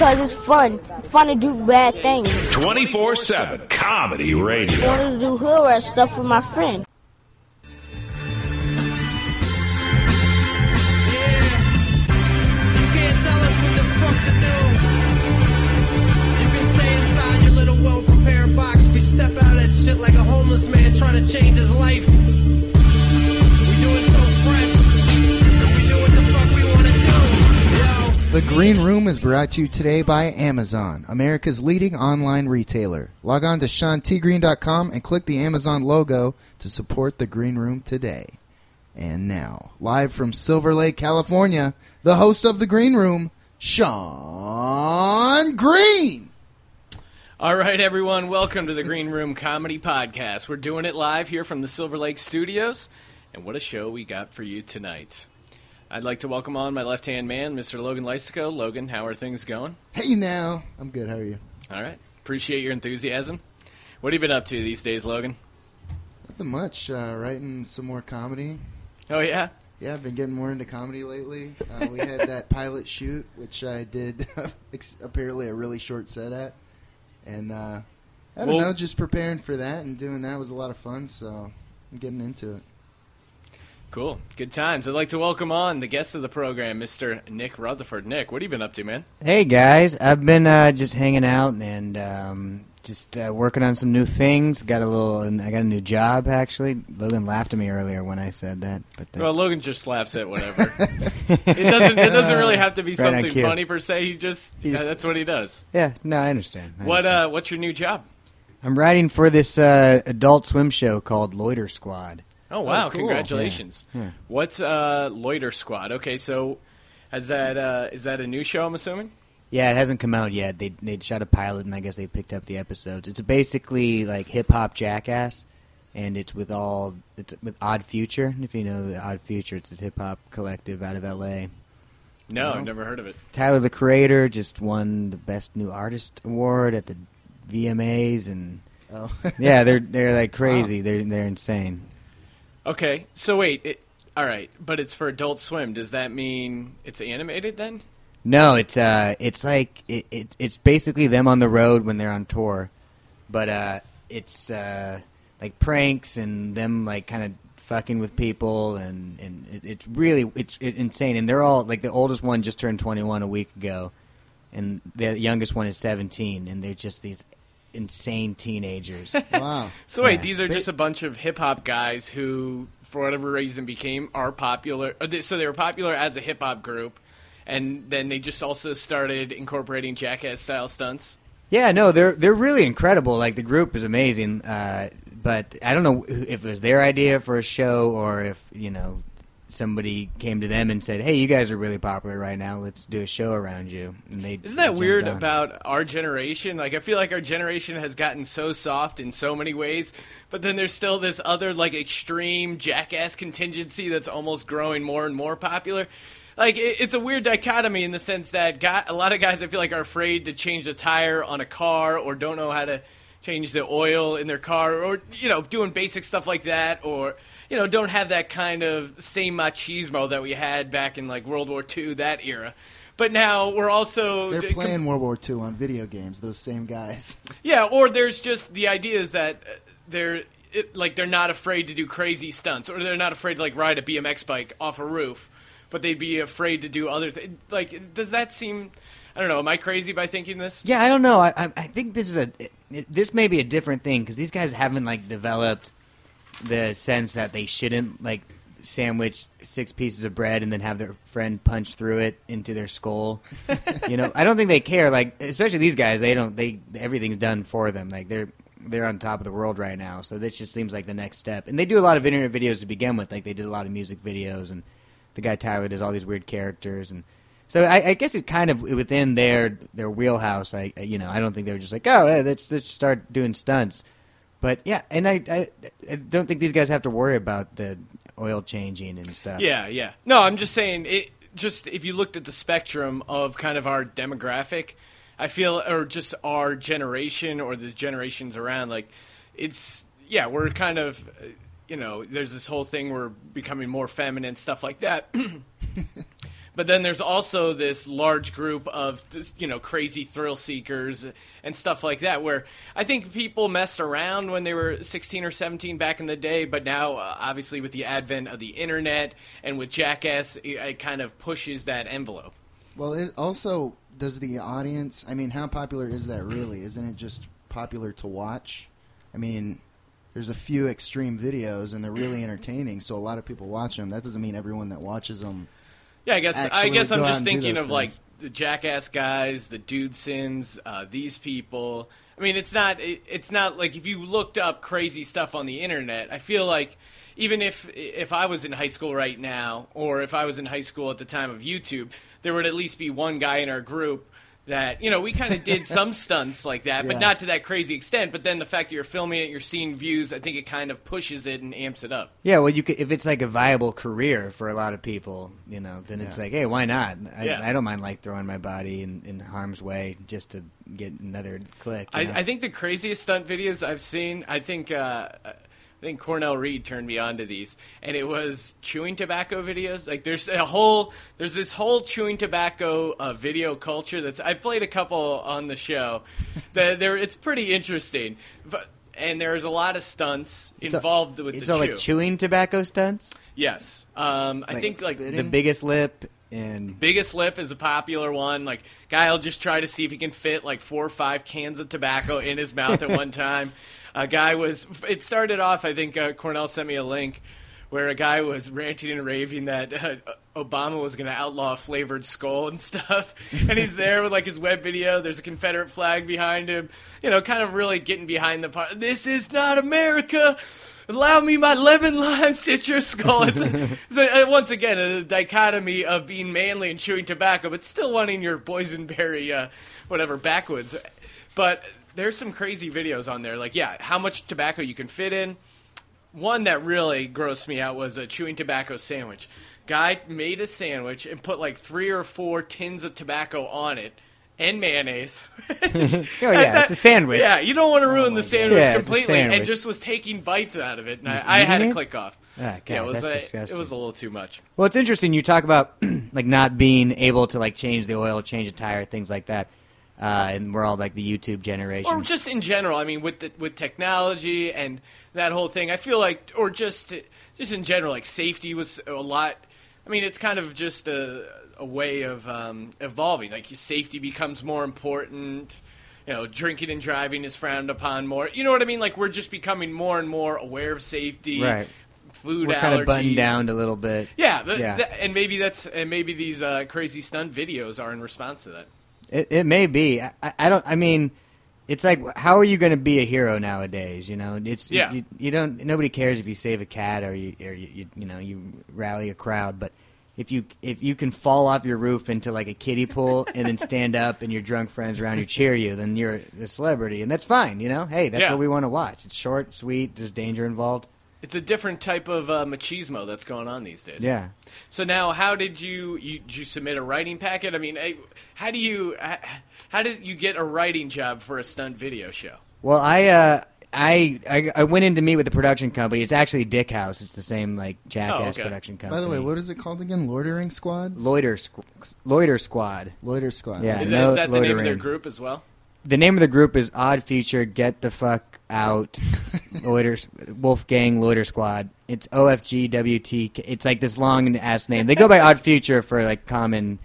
Because it's fun. It's fun to do bad things. 24 7 Comedy Radio. I Radio. wanted to do hood stuff with my friend. You can't tell us what the fuck to do. You can stay inside your little well-prepared box. We step out of that shit like a homeless man trying to change his life. The Green Room is brought to you today by Amazon, America's leading online retailer. Log on to SeanTGreen.com and click the Amazon logo to support The Green Room today. And now, live from Silver Lake, California, the host of The Green Room, Sean Green. All right, everyone, welcome to the Green Room Comedy Podcast. We're doing it live here from the Silver Lake Studios, and what a show we got for you tonight. I'd like to welcome on my left hand man, Mr. Logan Lysico. Logan, how are things going? Hey now. I'm good. How are you? All right, appreciate your enthusiasm. What have you been up to these days, Logan? Nothing much. Uh, writing some more comedy. Oh, yeah? Yeah, I've been getting more into comedy lately. Uh, we had that pilot shoot, which I did apparently a really short set at, and uh, I don't Well- know, just preparing for that and doing that was a lot of fun. So I'm getting into it. Cool. Good times. I'd like to welcome on the guest of the program, Mr. Nick Rutherford. Nick, what have you been up to, man? Hey guys, I've been uh, just hanging out and um, just uh, working on some new things. Got a little, I got a new job actually. Logan laughed at me earlier when I said that, but that's, Well, Logan just laughs at whatever. it doesn't. It doesn't really have to be Right something funny per se. He just. He's- yeah, that's what he does. yeah, no, I understand. I What? understand. Uh, what's your new job? I'm writing for this uh, Adult Swim show called Loiter Squad. Oh wow! cool. Congratulations. Yeah, yeah. What's uh, Loiter Squad? Okay, so has that uh, is that a new show? I'm assuming. Yeah, it hasn't come out yet. They they shot a pilot and I guess they picked up the episodes. It's basically like hip hop jackass, and it's with all it's with Odd Future. If you know the Odd Future, it's this hip hop collective out of L.A. No, No. I've never heard of it. Tyler the Creator just won the Best New Artist award at the VMAs, and Oh, yeah, they're they're like crazy. They're they're insane. Okay, so wait. It, all right, but it's for Adult Swim. Does that mean it's animated then? No, it's uh, it's like it, it it's basically them on the road when they're on tour, but uh, it's uh, like pranks and them like kind of fucking with people, and and it, it's really it's it, insane. And they're all like the oldest one just turned twenty one a week ago, and the youngest one is seventeen, and they're just these insane teenagers. wow. So wait, Yeah. these are They- just a bunch of hip hop guys who, for whatever reason, became are popular. they- So they were popular as a hip hop group, and then they just also started incorporating jackass style stunts. Yeah, no, they're they're really incredible. Like the group is amazing, uh, but I don't know if it was their idea for a show or if you know somebody came to them and said, "Hey, you guys are really popular right now. Let's do a show around you." And they Isn't that weird on. about our generation? Like, I feel like our generation has gotten so soft in so many ways, but then there's still this other, like, extreme jackass contingency that's almost growing more and more popular. Like, it, it's a weird dichotomy in the sense that guy, a lot of guys I feel like are afraid to change the tire on a car or don't know how to change the oil in their car or, you know, doing basic stuff like that or. You know, don't have that kind of same machismo that we had back in like World War II, that era. But now we're also They're d- playing World War II on video games. Those same guys. yeah, or there's just the idea is that uh, they're it, like they're not afraid to do crazy stunts, or they're not afraid to like ride a BMX bike off a roof, but they'd be afraid to do other things. Like, does that seem? I don't know. Am I crazy by thinking this? Yeah, I don't know. I I, I think this is a it, this may be a different thing because these guys haven't like developed the sense that they shouldn't like sandwich six pieces of bread and then have their friend punch through it into their skull. you know, I don't think they care. Like, especially these guys, they don't. They everything's done for them. Like they're they're on top of the world right now. So this just seems like the next step. And they do a lot of internet videos to begin with. Like they did a lot of music videos, and the guy Tyler does all these weird characters and. So I, I guess it kind of within their their wheelhouse. I you know I don't think they were just like oh let's let's start doing stunts, but yeah, and I, I I don't think these guys have to worry about the oil changing and stuff. Yeah, yeah. No, I'm just saying it. Just if you looked at the spectrum of kind of our demographic, I feel, or just our generation or the generations around, like it's yeah, we're kind of, uh, you know, there's this whole thing we're becoming more feminine, stuff like that. But then there's also this large group of you know crazy thrill seekers and stuff like that. Where I think people messed around when they were 16 or 17 back in the day, but now uh, obviously with the advent of the internet and with Jackass, it, it kind of pushes that envelope. Well, it also does the audience. I mean, how popular is that really? Isn't it just popular to watch? I mean, there's a few extreme videos and they're really entertaining, so a lot of people watch them. That doesn't mean everyone that watches them. Yeah, I guess I guess I'm just thinking of like the jackass guys, the Dudesons, uh, these people. I mean, it's not it, it's not like if you looked up crazy stuff on the internet. I feel like even if if I was in high school right now, or if I was in high school at the time of YouTube, there would at least be one guy in our group that you know we kind of did some stunts like that, but Yeah. not to that crazy extent. But then the fact that you're filming it, you're seeing views, I think it kind of pushes it and amps it up. Yeah, well, you could, if it's like a viable career for a lot of people, you know, then it's like, hey, why not? I, Yeah. I don't mind like throwing my body in, in harm's way just to get another click. I. I think the craziest stunt videos I've seen. I think uh, I think Cornell Reed turned me on to these, and it was chewing tobacco videos. Like there's a whole there's this whole chewing tobacco uh, video culture that's I played a couple on the show. that there it's pretty interesting, but. And there's a lot of stunts It's all- involved with it's the all chew. like chewing tobacco stunts. yes, um, I Like think like spitting? The biggest lip and Biggest lip is a popular one. Like guy will just try to see if he can fit like four or five cans of tobacco in his mouth at one time. A guy was. It started off. I think uh, Cornell sent me a link where a guy was ranting and raving that uh, Obama was going to outlaw flavored Skoal and stuff. And he's there with like his web video. There's a Confederate flag behind him. You know, kind of really getting behind the part. This is not America. Allow me my lemon lime citrus Skoal. It's, it's a, once again a dichotomy of being manly and chewing tobacco, but still wanting your boysenberry, uh, whatever, backwoods. But there's some crazy videos on there. Like, yeah, how much tobacco you can fit in. One that really grossed me out was a chewing tobacco sandwich. Guy made a sandwich and put like three or four tins of tobacco on it and mayonnaise. oh yeah, it's a sandwich. Yeah, you don't want to ruin the sandwich Yeah, completely, and just was taking bites out of it, and I, I had to click off. Ah, God, yeah, it was a, it was a little too much. Well, it's interesting. You talk about like not being able to like change the oil, change a tire, things like that. Uh, and we're all like the YouTube generation. or just in general. I mean, with the, with technology and that whole thing, I feel like, or just just in general, like safety was a lot. I mean, it's kind of just a, a way of um, evolving. Like safety becomes more important. You know, drinking and driving is frowned upon more. You know what I mean? Like we're just becoming more and more aware of safety. Right. Food we're allergies. kind of buttoned down a little bit. Yeah, Yeah. tha- and maybe that's and maybe these uh, crazy stunt videos are in response to that. It, it may be. I, I don't. I mean, it's like, how are you going to be a hero nowadays? You know, it's Yeah. You, you don't. Nobody cares if you save a cat or you or you, you you know you rally a crowd, but. If you if you can fall off your roof into like a kiddie pool and then stand up and your drunk friends around you cheer you, then you're a celebrity, and that's fine. You know, hey, that's Yeah. what we want to watch. It's short, sweet. There's danger involved. It's a different type of uh, machismo that's going on these days. Yeah. So now, how did you, you did you submit a writing packet? I mean, how do you how, how did you get a writing job for a stunt video show? Well, I, uh, I, I, I went in to meet with the production company. It's actually Dick House. It's the same like Jackass okay. production company. By the way, what is it called again? Loitering Squad? Loiter, Squ- Loiter Squad. Loiter Squad. Yeah. Is, no that, is that the name of their group as well? The name of the group is Odd Future Get the Fuck Out Loiter Wolfgang Loiter Squad. It's OFGWT. It's like this long ass name. They go by Odd Future for like common,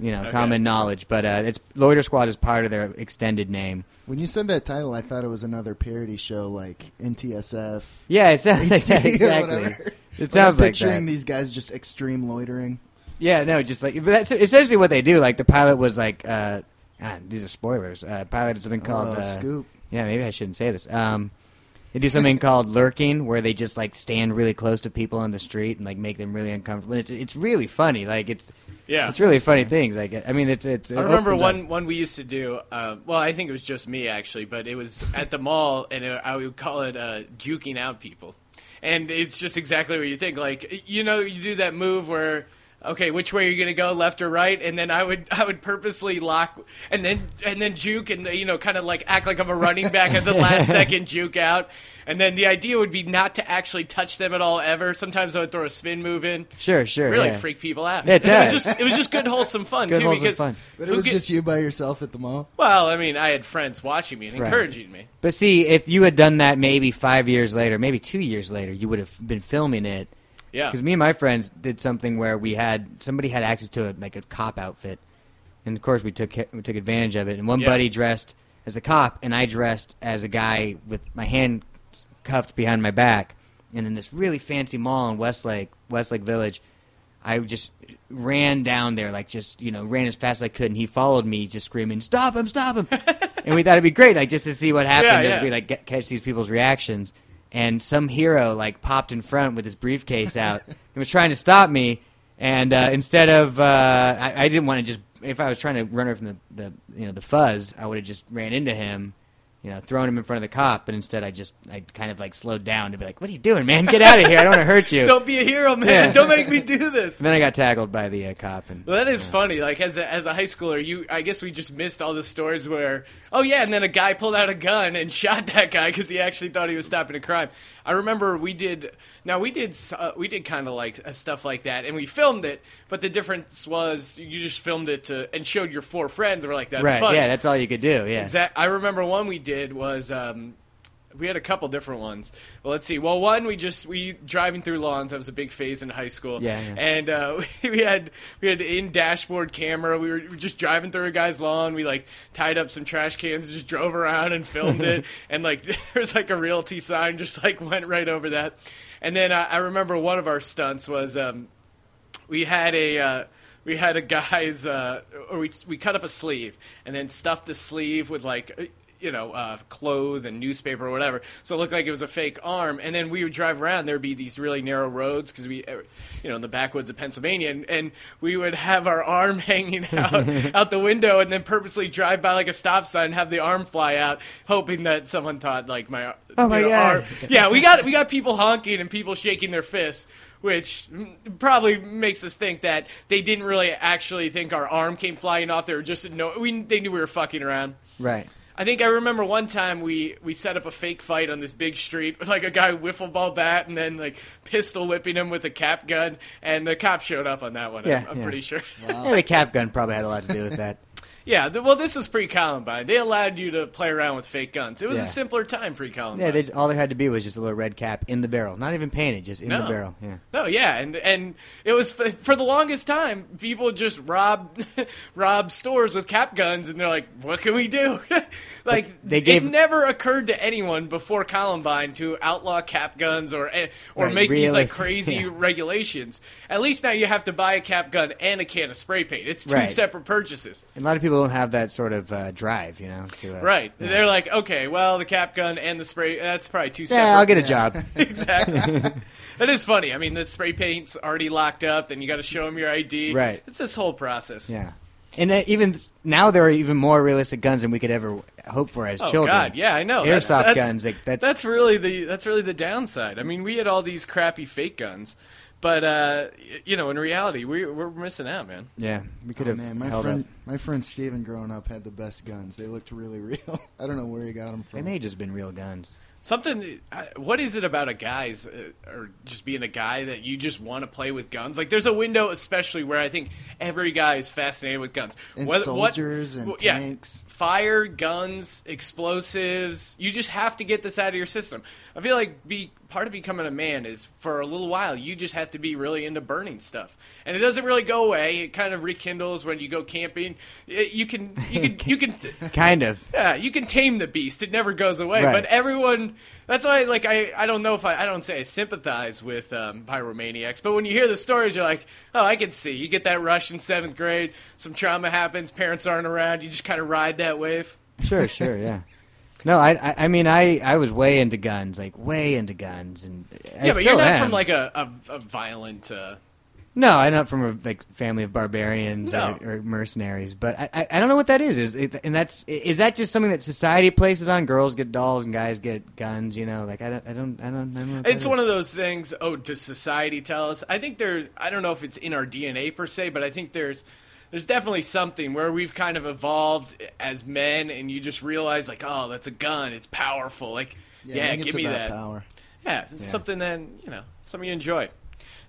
you know, Okay. common knowledge. But uh, it's Loiter Squad is part of their extended name. When you said that title, I thought it was another parody show like NTSF, Yeah, it sounds like that, HD, or exactly. It sounds I'm like picturing that. these guys just extreme loitering. Yeah, no, just like that's essentially what they do. Like the pilot was like, uh, ah, these are spoilers. Uh, pilot did something called oh, uh, Scoop. Yeah, maybe I shouldn't say this. Um, they do something called lurking, where they just like stand really close to people on the street and like make them really uncomfortable. And it's it's really funny. Like it's Yeah. it's really funny things. Like I mean, it's it's. it I remember one up- one we used to do. Uh, well, I think it was just me actually, but it was at the mall, and it, I would call it uh, juking out people. And it's just exactly what you think. Like you know, you do that move where okay, which way are you going to go, left or right? And then I would I would purposely lock and then and then juke and you know kind of like act like I'm a running back at the last second juke out. And then the idea would be not to actually touch them at all ever. Sometimes I would throw a spin move in. Sure, sure. Really yeah. freak people out. It does. was just it was just good wholesome fun Good too wholesome because fun. But it was get- just you by yourself at the mall. well, I mean, I had friends watching me and Right. encouraging me. But see, if you had done that maybe five years later, maybe two years later, you would have been filming it. Yeah. Because me and my friends did something where we had somebody had access to a, like a cop outfit, and of course we took we took advantage of it. And one Yeah. buddy dressed as a cop, and I dressed as a guy with my hand cuffed behind my back. And in this really fancy mall in Westlake, Westlake Village, I just ran down there, like just you know, ran as fast as I could, and he followed me, just screaming, "Stop him! Stop him!" and we thought it'd be great, like just to see what happened, Yeah, as yeah. we like get, catch these people's reactions. And some hero like popped in front with his briefcase out and was trying to stop me. And uh, instead of, uh, I, I didn't want to just. If I was trying to run away from the, the you know the fuzz, I would have just ran into him, you know, thrown him in front of the cop. But instead, I just I kind of like slowed down to be like, "What are you doing, man? Get out of here! I don't want to hurt you." Don't be a hero, man. Yeah. Don't make me do this. And then I got tackled by the uh, cop, and Well, that is funny. Like as a, as a high schooler, you I guess we just missed all the stories where oh yeah, and then a guy pulled out a gun and shot that guy because he actually thought he was stopping a crime. I remember we did. Now we did uh, we did kind of like uh, stuff like that, and we filmed it. But the difference was you just filmed it to and showed your four friends. and We're like that's right, funny. yeah, that's all you could do. Yeah, Exact. I remember one we did was um, we had a couple different ones. Well, let's see. Well, one we just we driving through lawns. That was a big phase in high school. Yeah, yeah. And uh, we had we had in dashboard camera. We were just driving through a guy's lawn. We like tied up some trash cans, and just drove around and filmed it. and like there was like a realty sign, just like went right over that. And then I, I remember one of our stunts was. Um, we had a uh, we had a guy's uh, or we we cut up a sleeve and then stuffed the sleeve with like uh, you know uh, cloth and newspaper or whatever, so it looked like it was a fake arm. And then we would drive around. There'd be these really narrow roads because we, uh, you know, in the backwoods of Pennsylvania, and, and we would have our arm hanging out out the window, and then purposely drive by like a stop sign, and have the arm fly out, hoping that someone thought like my Oh, my know, God. arm- yeah, we got we got people honking and people shaking their fists, which probably makes us think that they didn't really actually think our arm came flying off. They were just no, we they knew we were fucking around. right. I think I remember one time we we set up a fake fight on this big street with like a guy wiffle ball bat and then like pistol whipping him with a cap gun, and the cop showed up on that one. Yeah, I'm, I'm yeah. pretty sure. Yeah, the cap gun probably had a lot to do with that. Yeah, th- well, this was pre Columbine. They allowed you to play around with fake guns. It was Yeah. a simpler time pre Columbine. Yeah, they, all they had to be was just a little red cap in the barrel, not even painted, just in the No. barrel. Yeah. No, yeah, and and it was f- for the longest time people just rob rob stores with cap guns, and they're like, "What can we do?" like they gave- it never occurred to anyone before Columbine to outlaw cap guns or eh, or Right, make these like crazy yeah. regulations. At least now you have to buy a cap gun and a can of spray paint. It's two Right. separate purchases. And a lot of people don't have that sort of uh, drive, you know. To, uh, Right? Yeah. They're like, okay, well, the cap gun and the spray. That's probably two separate. Yeah, I'll get a job. exactly. that is funny. I mean, the spray paint's already locked up. Then you got to show them your ID. Right. It's this whole process. yeah. And uh, even now, there are even more realistic guns than we could ever hope for as Oh children. God, yeah, I know. That's- Airsoft that's- guns, like that's, That's really the that's really the downside. I mean, we had all these crappy fake guns, but uh, you know, in reality, we we're missing out, man. yeah. We could Oh, have man, my held friend, up. my friend Steven growing up had the best guns. They looked really real. I don't know where he got them from. They from. may have just been real guns. Something. uh, What is it about a guy's uh, or just being a guy that you just want to play with guns? Like, there's a window, especially where I think every guy is fascinated with guns. and What- what- soldiers and well, yeah, tanks. fire, guns, explosives. You just have to get this out of your system. I feel like be part of becoming a man is for a little while you just have to be really into burning stuff, and it doesn't really go away. It kind of rekindles when you go camping. It- you can you can you can. Kind of. Yeah, you can tame the beast. It never goes away. Right. But everyone, that's why, like, I, I don't know if I, I don't say I sympathize with um, pyromaniacs, but when you hear the stories, you're like, oh, I can see. You get that rush in seventh grade, some trauma happens, parents aren't around, you just kind of ride that wave. Sure, sure, yeah. No, I, I, mean, I, I was way into guns, like way into guns, and I yeah, but you're not am. from like a, a, a violent, uh, No, I'm not from a like family of barbarians No. or, or mercenaries, but I, I, I don't know what that is. Is it, and that's is that just something that society places on? Girls get dolls and guys get guns. You know, like I don't, I don't, I don't, I don't know. It's one is. of those things. Oh, does society tell us? I think there's. I don't know if it's in our DNA per se, but I think there's. There's definitely something where we've kind of evolved as men, and you just realize, like, oh, that's a gun. It's powerful. Like, yeah, think give me that. power. Yeah, it's something that you know, something you enjoy.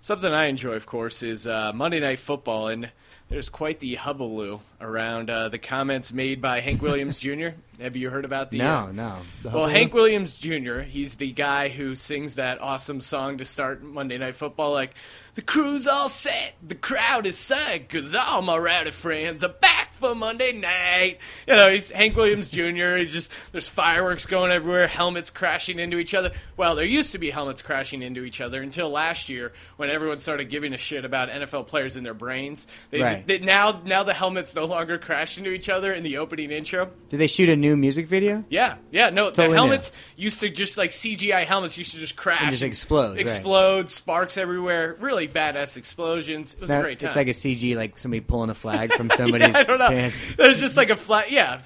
Something I enjoy, of course, is uh, Monday Night Football, and there's quite the hullabaloo around uh, the comments made by Hank Williams Jr. Have you heard about the? uh, No, no. The well. Hank Williams Jr. He's the guy who sings that awesome song to start Monday Night Football, like the crew's all set, the crowd is psyched, cause all my rowdy friends are back for Monday night. You know, he's Hank Williams Jr. He's just there's fireworks going everywhere, helmets crashing into each other. Well, there used to be helmets crashing into each other until last year when everyone started giving a shit about NFL players and their brains. They Right. just they, now now the helmets no longer crash into each other in the opening intro. Did they shoot a new music video? Yeah, yeah, no, Totally the new. helmets used to just like CGI helmets used to just crash, And just explode, right. explode, sparks everywhere, really badass explosions. It was Now, a great time. It's like a CG, like somebody pulling a flag from somebody's yeah, I don't know. Pants. There's just like a flag. Yeah,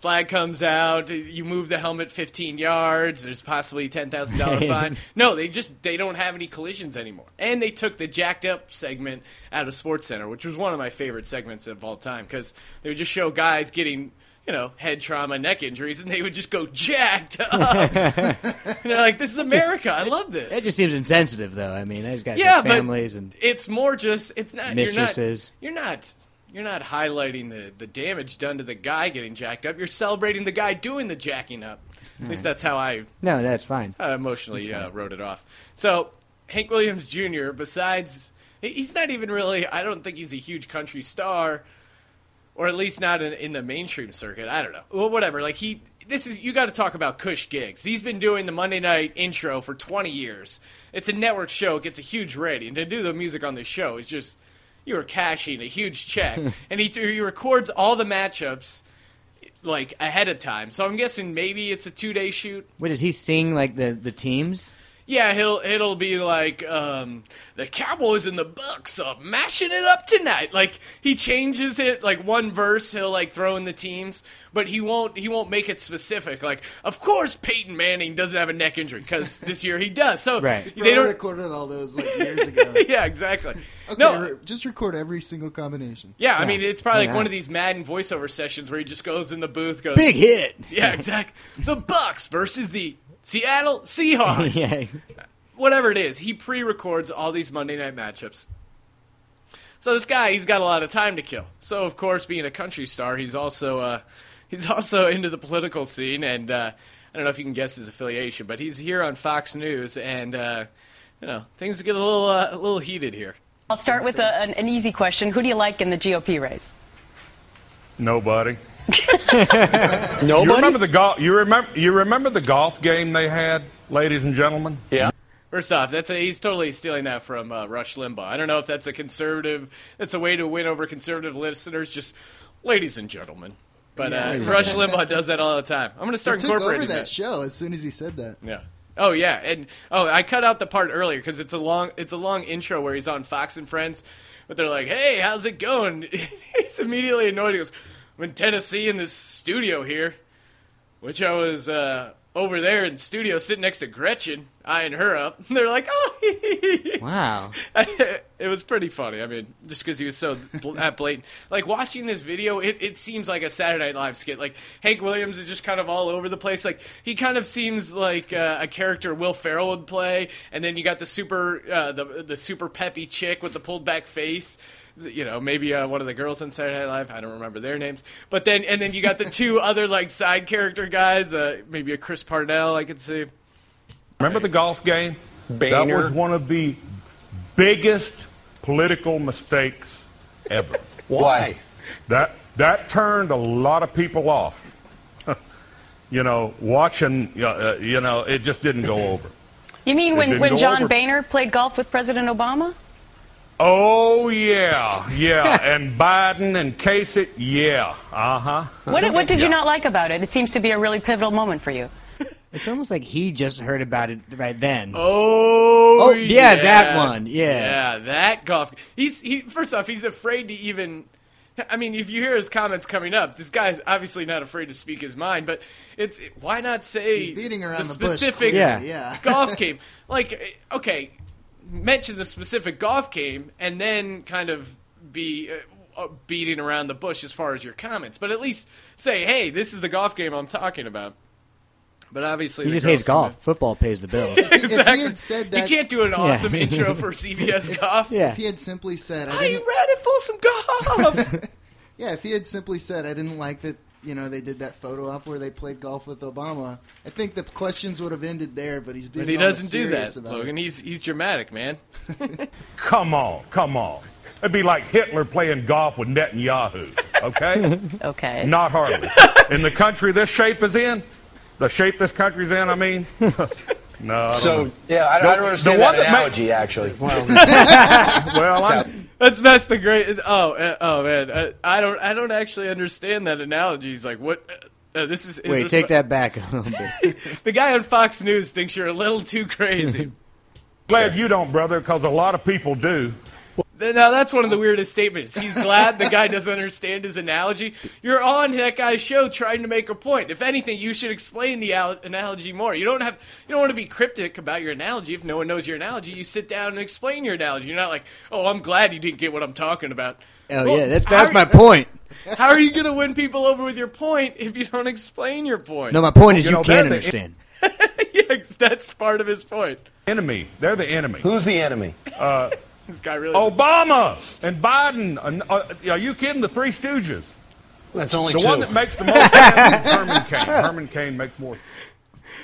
flag comes out. You move the helmet 15 yards. There's possibly ten thousand dollar fine. No, they just they don't have any collisions anymore. And they took the jacked up segment out of Sports Center, which was one of my favorite segments of all time because they would just show guys getting. You know, head trauma, neck injuries, and they would just go jacked up. and they're like, "This is America. I love this." That just seems insensitive, though. I mean, those guys yeah, families and it's more just it's not Mistresses. You're not, you're not you're not highlighting the the damage done to the guy getting jacked up. You're celebrating the guy doing the jacking up. At least that's how I no, that's fine. I emotionally uh, wrote it off. So Hank Williams Jr. Besides, he's not even really. I don't think he's a huge country star, or at least not in, in the mainstream circuit. I don't know. Well, whatever. Like he, this is you got to talk about Cush gigs. He's been doing the Monday night intro for 20 years. It's a network show. It gets a huge rating. To do the music on this show is just you were cashing a huge check, and he he records all the matchups like ahead of time. So I'm guessing maybe it's a two day shoot. Wait, does he sing like the the teams? Yeah, it'll it'll be like um, the Cowboys and the Bucks are mashing it up tonight. Like he changes it like one verse, he'll like throw in the teams, but he won't he won't make it specific. Like, of course Peyton Manning doesn't have a neck injury because this year he does. So Right. they don't. recorded all those like years ago. Yeah, exactly. Okay, no, just record every single combination. yeah, I mean it's probably Why like one of these Madden voiceover sessions where he just goes in the booth, goes Big hit. Yeah, exactly. The Bucks versus the Seattle Seahawks. yeah. whatever it is, he pre-records all these Monday night matchups. So this guy, he's got a lot of time to kill. So of course, being a country star, he's also uh, he's also into the political scene, and uh, I don't know if you can guess his affiliation, but he's here on Fox News, and uh, you know things get a little uh, a little heated here. I'll start with a, an, an easy question. Who do you like in the GOP race? Nobody. You remember the golf? You remember? You remember the golf game they had, ladies and gentlemen? Yeah. First off, that's a, he's totally stealing that from uh, Rush Limbaugh. I don't know if that's a conservative. That's a way to win over conservative listeners. Just, ladies and gentlemen. But uh, Rush Limbaugh does that all the time. I'm going to start took over incorporating that show as soon as he said that. Yeah. Oh yeah, and oh, I cut out the part earlier because it's a long, it's a long intro where he's on Fox and Friends, but they're like, "Hey, how's it going?" he's immediately annoyed. He goes, "I'm in Tennessee in this studio here, which I was uh, over there in studio sitting next to Gretchen, eyeing her up." And they're like, "Oh." Wow. it was pretty funny. I mean, just because he was so bl- that blatant. Like watching this video, it, it seems like a Saturday Night Live skit. Like Hank Williams is just kind of all over the place. Like he kind of seems like uh, a character Will Ferrell would play. And then you got the super uh, the the super peppy chick with the pulled back face. You know, maybe uh, one of the girls on Saturday Night Live. I don't remember their names. But then and then you got the two other like side character guys. Uh, maybe a Chris Parnell. I could see. Remember the golf game? Boehner. That was one of the biggest political mistakes ever. Why? That that turned a lot of people off. you know, watching. Uh, you know, it just didn't go over. You mean It when, when John over. Boehner played golf with President Obama? Oh yeah, yeah, and Biden and Kasich, yeah, uh huh. What, what did you not like about it? It seems to be a really pivotal moment for you. It's almost like he just heard about it right then. Oh, Oh, yeah, that one, yeah. yeah, that golf. He's he. First off, he's afraid to even. I mean, if you hear his comments coming up, this guy's obviously not afraid to speak his mind. But it's why not say He's beating around the the specific clearly, Yeah. yeah. golf game? Like, okay, mention the specific golf game, and then kind of be. Uh, uh, beating around the bush as far as your comments, but at least say, "Hey, this is the golf game I'm talking about." But obviously, He just hates girls- golf. Football pays the bills. If he had said that, you can't do an awesome intro for CBS Golf. yeah. if he had simply said, I Are you didn't, ready for some golf? yeah, if he had simply said, I didn't like that, you know, they did that photo op where they played golf with Obama. I think the questions would have ended there. But he's being but he all doesn't do serious that, about Logan. It. He's he's dramatic, man. Come on, come on. It'd be like Hitler playing golf with Netanyahu, okay? Okay. Not hardly. In the country this shape is in, the shape this country's in, I mean. no. I don't So know. yeah, I, I The- don't the understand one that that ma- analogy actually. Well, well, I'm, That's that's the great. Oh uh, oh man, uh, I don't I don't actually understand that analogy. He's like, what? Uh, this is, is Wait, there take sp- that back a little bit. The guy on Fox News thinks you're a little too crazy. glad you don't, brother, because a lot of people do. Now that's one of the weirdest statements. He's glad the guy doesn't understand his analogy. You're on that guy's show trying to make a point. If anything, you should explain the al- analogy more. You don't have you don't want to be cryptic about your analogy. If no one knows your analogy, you sit down and explain your analogy. You're not like, oh, I'm glad you didn't get what I'm talking about. Oh Well, yeah, that's that's my you- point. How are you going to win people over with your point if you don't explain your point? No, my point is You you, know, can't they're the- understand. yes, that's part of his point. Enemy. They're the enemy. who's the enemy? Uh, This guy really. Obama and Biden. And, uh, are you kidding? The Three Stooges. That's only The two. one that makes the most sense is Herman Cain. Herman Cain makes more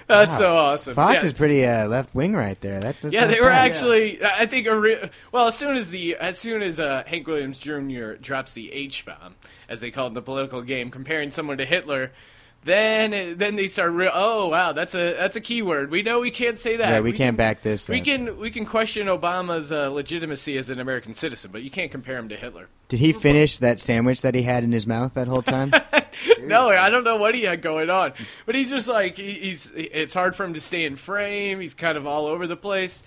that's so awesome. Fox yeah. is pretty uh, left wing right there. That, that's Yeah, they were bad. actually. I think a re- well, as soon as the as soon as uh, Hank Williams Jr. drops the H bomb, as they call it in the political game, comparing someone to Hitler, then then they start. Re- oh wow, that's a that's a keyword. We know we can't say that. Yeah, we can't back this We up. can we can question Obama's uh, legitimacy as an American citizen, but you can't compare him to Hitler. Did he finish that sandwich that he had in his mouth that whole time? No, I don't know what he had going on, but he's just like he, he's. It's hard for him to stay in frame. He's kind of all over the place.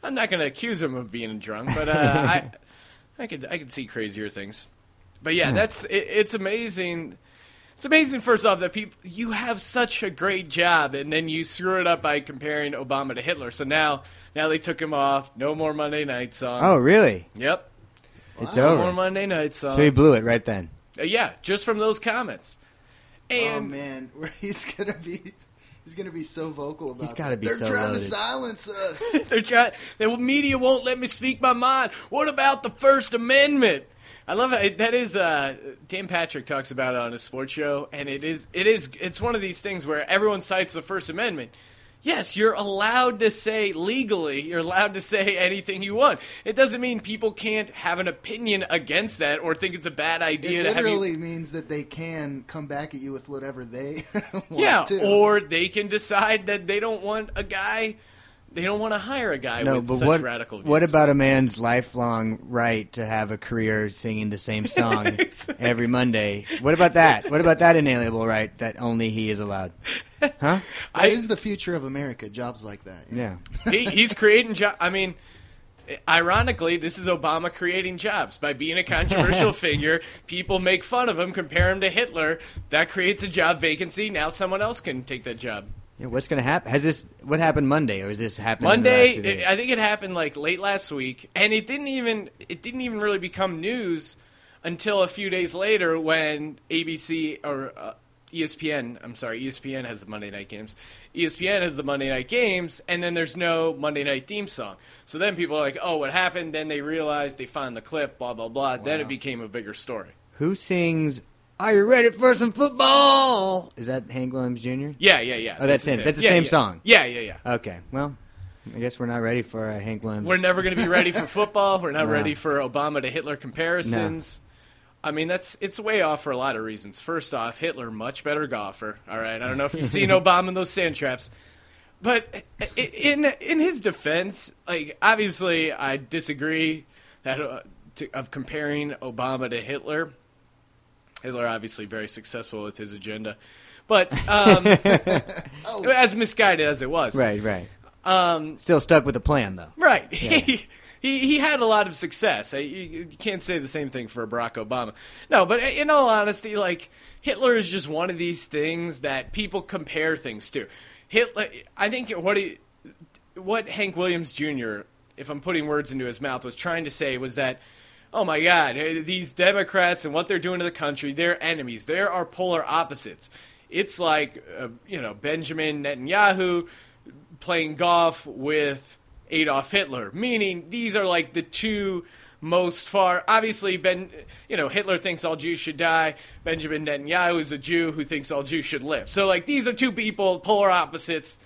I'm not going to accuse him of being drunk, but uh, I, I could I could see crazier things. But yeah, that's it, it's amazing. It's amazing. First off, that people you have such a great job, and then you screw it up by comparing Obama to Hitler. So now now they took him off. No more Monday Night Song. oh, really? yep. It's No more over. Monday Night Song. So he blew it right then. Uh, yeah, just from those comments. Oh And man, where he's gonna be. He's gonna be so vocal about. He's gotta that. be They're so trying loaded. to silence us. They're trying. The media won't let me speak my mind. What about the First Amendment? I love it. That is uh, Dan Patrick talks about it on his sports show, and it is it is it's one of these things where everyone cites the First Amendment. Yes, you're allowed to say legally, you're allowed to say anything you want. It doesn't mean people can't have an opinion against that or think it's a bad idea it to have you literally means that they can come back at you with whatever they want Yeah, to. or they can decide that they don't want a guy, they don't want to hire a guy No, with but such what radical views. what about a man's lifelong right to have a career singing the same song every Monday? What about that? What about that inalienable right that only he is allowed? Huh? is the future of America. Jobs like that. Yeah. he, he's creating jobs. I mean, ironically, this is Obama creating jobs by being a controversial figure. People make fun of him, compare him to Hitler. That creates a job vacancy. Now someone else can take that job. Yeah, what's going to happen? Has this what happened Monday, or is this happening in the last Monday, it- I think it happened like late last week, and it didn't even it didn't even really become news until a few days later when ABC or uh, ESPN, I'm sorry, ESPN has the Monday night games. ESPN has the Monday night games, and then there's no Monday night theme song. So then people are like, "Oh, what happened?" Then they realized they found the clip, blah blah blah. Then it became a bigger story. Who sings "Are you ready for some football"? Is that Hank Williams Jr.? Yeah, yeah, yeah. Oh, that's This him. That's the Yeah, same yeah. song. Yeah, yeah, yeah. Okay, well, I guess we're not ready for uh, Hank Williams. We're never going to be ready for football. We're not No. ready for Obama to Hitler comparisons. I mean, that's it's way off for a lot of reasons. First off, Hitler much better golfer. All right, I don't know if you've seen Obama in those sand traps, but in in his defense, like obviously, I disagree that uh, to, of comparing Obama to Hitler. Hitler obviously very successful with his agenda, but um, as misguided as it was, Right, right. Um, Still stuck with the plan, though. Right. Yeah. He, he he had a lot of success. I, you, you can't say the same thing for Barack Obama. No, but in all honesty, like Hitler is just one of these things that people compare things to. Hitler, I think what he, what Hank Williams Jr. If I'm putting words into his mouth, was trying to say was that. Oh my God! eh, These Democrats and what they're doing to the country, they're enemies. They're our polar opposites. It's like, uh, you know, Benjamin Netanyahu playing golf with Adolf Hitler, meaning these are like the two most far. Obviously, Ben, you know, Hitler thinks all Jews should die. Benjamin Netanyahu is a Jew who thinks all Jews should live. So, like, these are two people, polar opposites.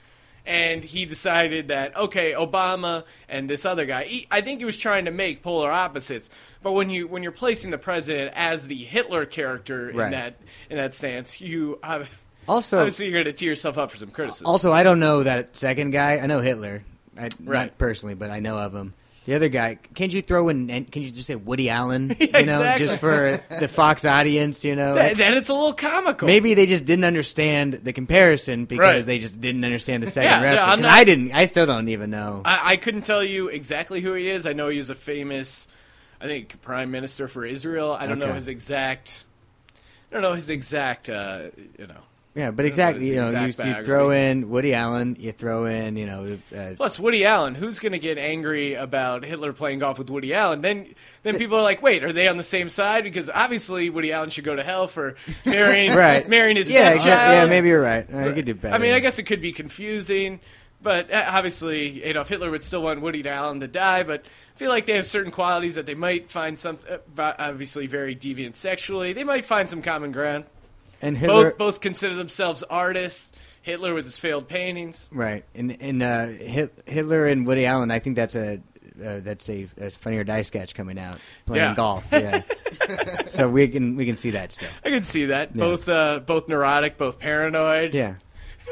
And he decided that okay, Obama and this other guy. He, I think he was trying to make polar opposites. But when you when you're placing the president as the Hitler character in Right. that in that stance, you uh, Also- obviously you're going to tee yourself up for some criticism. Also, I don't know that second guy. I know Hitler, I, Right. not personally, but I know of him. The other guy, can't you throw in? Can you just say Woody Allen? Yeah, you know, exactly. just for the Fox audience. You know, Th- then it's a little comical. maybe they just didn't understand the comparison because Right. they just didn't understand the second Yeah, yeah, reference. Not- I didn't. I still don't even know. I, I couldn't tell you exactly who he is. I know he was a famous, I think, prime minister for Israel. I don't know his exact. I don't know his exact. Uh, you know. Yeah, but I don't know exactly. You know, you, you throw in Woody Allen. You throw in, you know, uh, Plus, Woody Allen. Who's going to get angry about Hitler playing golf with Woody Allen? Then, then people are like, "Wait, are they on the same side?" Because obviously, Woody Allen should go to hell for marrying right, marrying his yeah, exactly. yeah. Maybe you're right. I could do better. I mean, I guess it could be confusing, but uh, obviously Adolf Hitler would still want Woody Allen to die. But I feel like they have certain qualities that they might find some, uh, obviously very deviant sexually. They might find some common ground. And Hitler, Both both consider themselves artists. Hitler with his failed paintings. Right, and and uh, Hitler and Woody Allen. I think that's a uh, that's a, a funny or die sketch coming out playing Yeah. golf. Yeah, so we can we can see that still. I can see that. Yeah. Both uh, both neurotic, both paranoid. Yeah,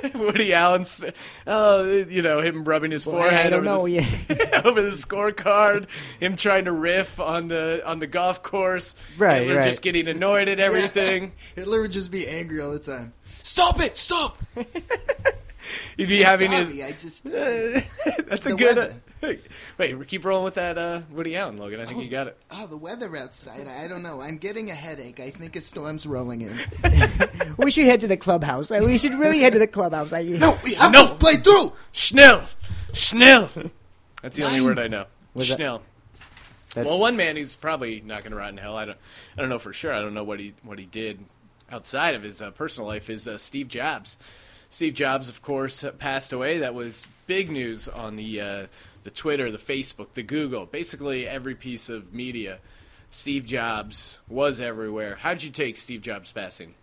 Woody Allen's, oh, you know, him rubbing his Well, forehead I over, know, the, over the scorecard, him trying to riff on the on the golf course, Right, Hitler right. just getting annoyed at everything. Hitler would just be angry all the time. Stop it! Stop! He'd be I'm having sorry, his. I just. That's a good. weather. wait, keep rolling with that uh, Woody Allen, Logan. I think you got it. Oh, the weather outside. I don't know. I'm getting a headache. I think a storm's rolling in. we should head to the clubhouse. Uh, We should really head to the clubhouse. I, No, we have No. to play through. Schnell, Schnell. That's the only word I know. Was that- Schnell. That's- Well, one man who's probably not going to rot in hell. I don't. I don't know for sure. I don't know what he what he did outside of his uh, personal life. Is uh, Steve Jobs. Steve Jobs, of course, uh, passed away. That was big news on the uh, the Twitter, the Facebook, the Google, basically every piece of media. Steve Jobs was everywhere. How'd you take Steve Jobs passing?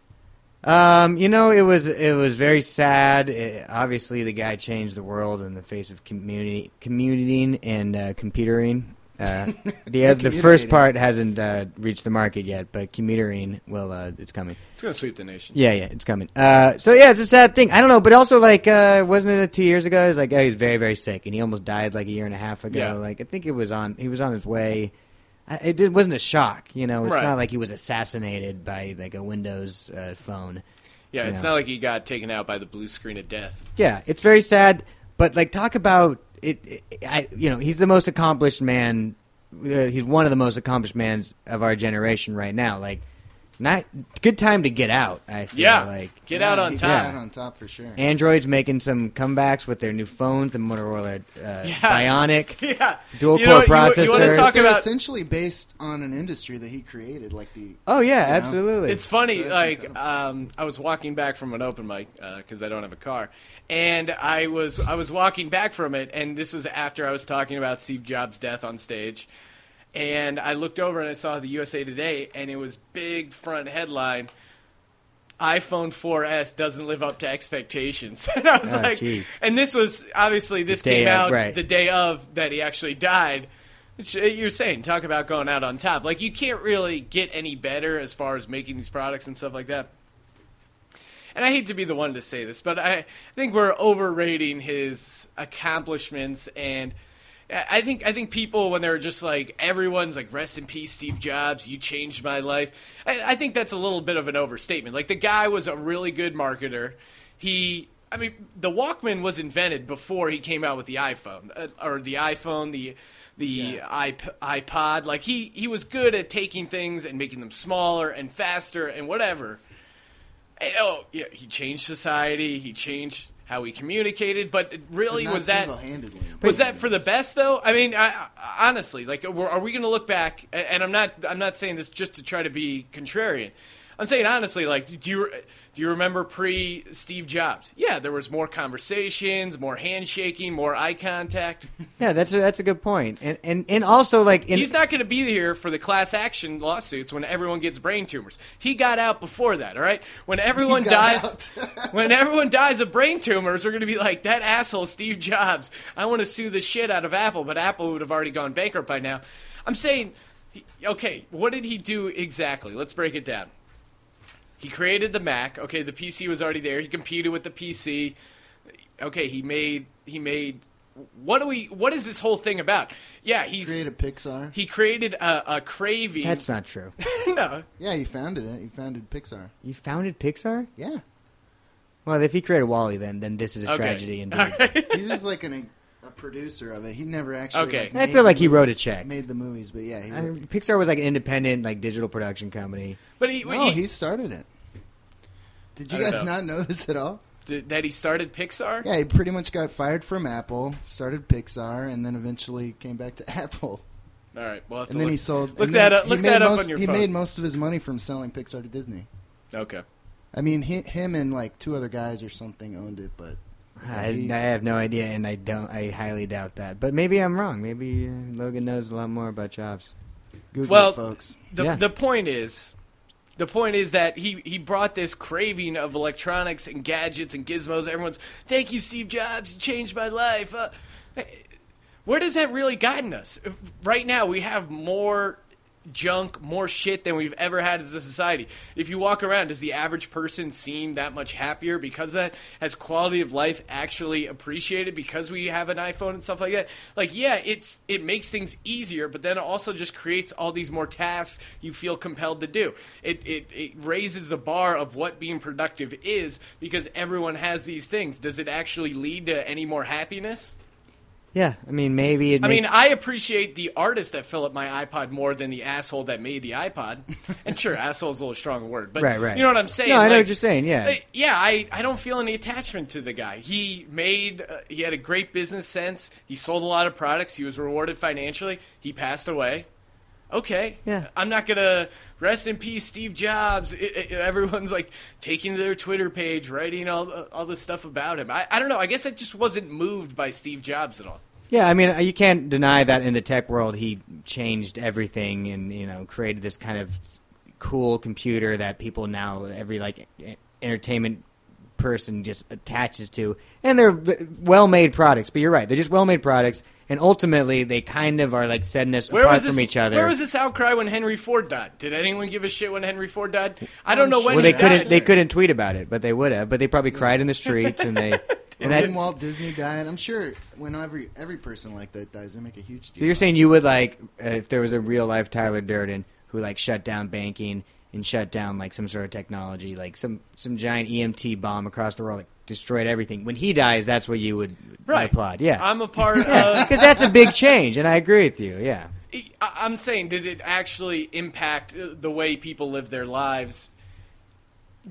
Um, you know, it was it was very sad. It, obviously, the guy changed the world in the face of community commuting and uh, computering. Uh, the uh, the first part hasn't uh, reached the market yet, but computering will. Uh, it's coming. It's going to sweep the nation. Yeah, yeah, it's coming. Uh, so yeah, it's a sad thing. I don't know, but also like, uh, wasn't it two years ago? It was like, oh, he's very, very sick, and he almost died like a year and a half ago. Yeah. Like, I think it was on. He was on his way. I- It did, wasn't a shock, you know. It's Right. not like he was assassinated by like a Windows uh, phone. Yeah, it's know. not like he got taken out by the blue screen of death. Yeah, it's very sad. But like, talk about it. it I, you know, he's the most accomplished man. Uh, he's one of the most accomplished mans of our generation right now. Like, not good time to get out. I feel Yeah, like get out on top. got out on top for sure. Android's making some comebacks with their new phones, the Motorola uh, Yeah. Bionic. Yeah, Dual You know core what, you- you wanna processors. talk They're about- essentially based on an industry that he created, like the. Oh yeah, You know? absolutely. It's funny, So like um, I was walking back from an open mic because I don't have a car, and I was I was walking back from it, and this was after I was talking about Steve Jobs' death on stage, and I looked over and I saw the USA Today, and it was big front headline. iPhone 4S doesn't live up to expectations. and I was Oh, like, jeez. and this was obviously this came of, out right. the day of that he actually died. Which, uh, You're saying talk about going out on top. Like you can't really get any better as far as making these products and stuff like that. And I hate to be the one to say this, but I think we're overrating his accomplishments and I think I think people when they're just like everyone's like rest in peace Steve Jobs you changed my life. I, I think that's a little bit of an overstatement. Like the guy was a really good marketer. He I mean the Walkman was invented before he came out with the iPhone uh, or the iPhone the the iP- iPod. Like he he was good at taking things and making them smaller and faster and whatever. And, oh yeah he changed society. He changed how we communicated but really But was that was that for the best though? I mean, I, I, honestly, like, are are we going to look back? And I'm not, I'm not saying this just to try to be contrarian. I'm saying honestly, like, do you do you remember pre Steve Jobs? Yeah, there was more conversations, more handshaking, more eye contact. Yeah, that's a, that's a good point. And and and also like in, He's not going to be here for the class action lawsuits when everyone gets brain tumors. He got out before that, all right? When everyone dies, when everyone dies of brain tumors, we're going to be like that asshole Steve Jobs. I want to sue the shit out of Apple, but Apple would have already gone bankrupt by now. I'm saying, okay, what did he do exactly? Let's break it down. He created the Mac. Okay, the PC was already there. He competed with the PC. Okay, he made he made. What do we? What is this whole thing about? Yeah, he's created Pixar. he created a, a craving. that's not true. no. Yeah, he founded it. He founded Pixar. he founded Pixar? Yeah. Well, if he created WALL-E, then then this is a Okay. tragedy indeed. All right. He's just like an, a producer of it. He never actually. Okay. like, I feel like he movie- wrote a check. Made the movies, but yeah, he. I Wrote, mean, Pixar was like an independent, like digital production company. But he, no, he, he started it. Did you guys know. not know this at all? did- that he started Pixar. Yeah, he pretty much got fired from Apple, started Pixar, and then eventually came back to Apple. All right. Well, And then he sold. Look and that up. Look made that up most, on your He phone. made most of his money from selling Pixar to Disney. Okay. I mean, he, him and like two other guys or something owned it, but I, he- I have no idea, and I don't. I highly doubt that. But maybe I'm wrong. Maybe uh, Logan knows a lot more about Jobs. Google Well, it, folks. The Yeah. the point is, the point is that he he brought this craving of electronics and gadgets and gizmos. Everyone's thank you, Steve Jobs. You changed my life. Uh, where does that really gotten us? Right now, we have more junk, more shit than we've ever had as a society. If you walk around, does the average person seem that much happier because that? Has quality of life actually appreciated because we have an iPhone and stuff like that? Like, yeah, it's it makes things easier, but then it also just creates all these more tasks you feel compelled to do. It it, it raises the bar of what being productive is because everyone has these things. Does it actually lead to any more happiness? Yeah, I mean, maybe it. I mean, I appreciate the artist that fill up my iPod more than the asshole that made the iPod. and sure, asshole is a little strong word, but Right, right. you know what I'm saying? No, I know what you're saying, yeah. uh, yeah, I, I don't feel any attachment to the guy. He made uh, he had a great business sense. He sold a lot of products. He was rewarded financially. He passed away. Okay, Yeah. I'm not gonna rest in peace, Steve Jobs. It, it- everyone's like taking their Twitter page, writing all the- all this stuff about him. I, I don't know. I guess I just wasn't moved by Steve Jobs at all. Yeah, I mean, uh, you can't deny that in the tech world, he changed everything and you know created this kind of cool computer that people now every like entertainment person just attaches to, and they're well-made products. But you're right, they're just well-made products, and ultimately they kind of are like setting us Where apart was this, from each other. Where was this outcry when Henry Ford died? Did anyone give a shit when Henry Ford died? I don't know when well, he they couldn't. died. They couldn't tweet about it, but they would have. But they probably cried in the streets, and they. And when that, Walt Disney died, I'm sure when every every person like that dies, they make a huge deal. So you're saying you would like uh, if there was a real life Tyler Durden who like shut down banking and shut down like some sort of technology, like some some giant EMP bomb across the world, like destroyed everything. When he dies, that's what you would Right. applaud. Yeah, I'm a part of. because that's a big change, and I agree with you. Yeah, I'm saying, did it actually impact the way people live their lives?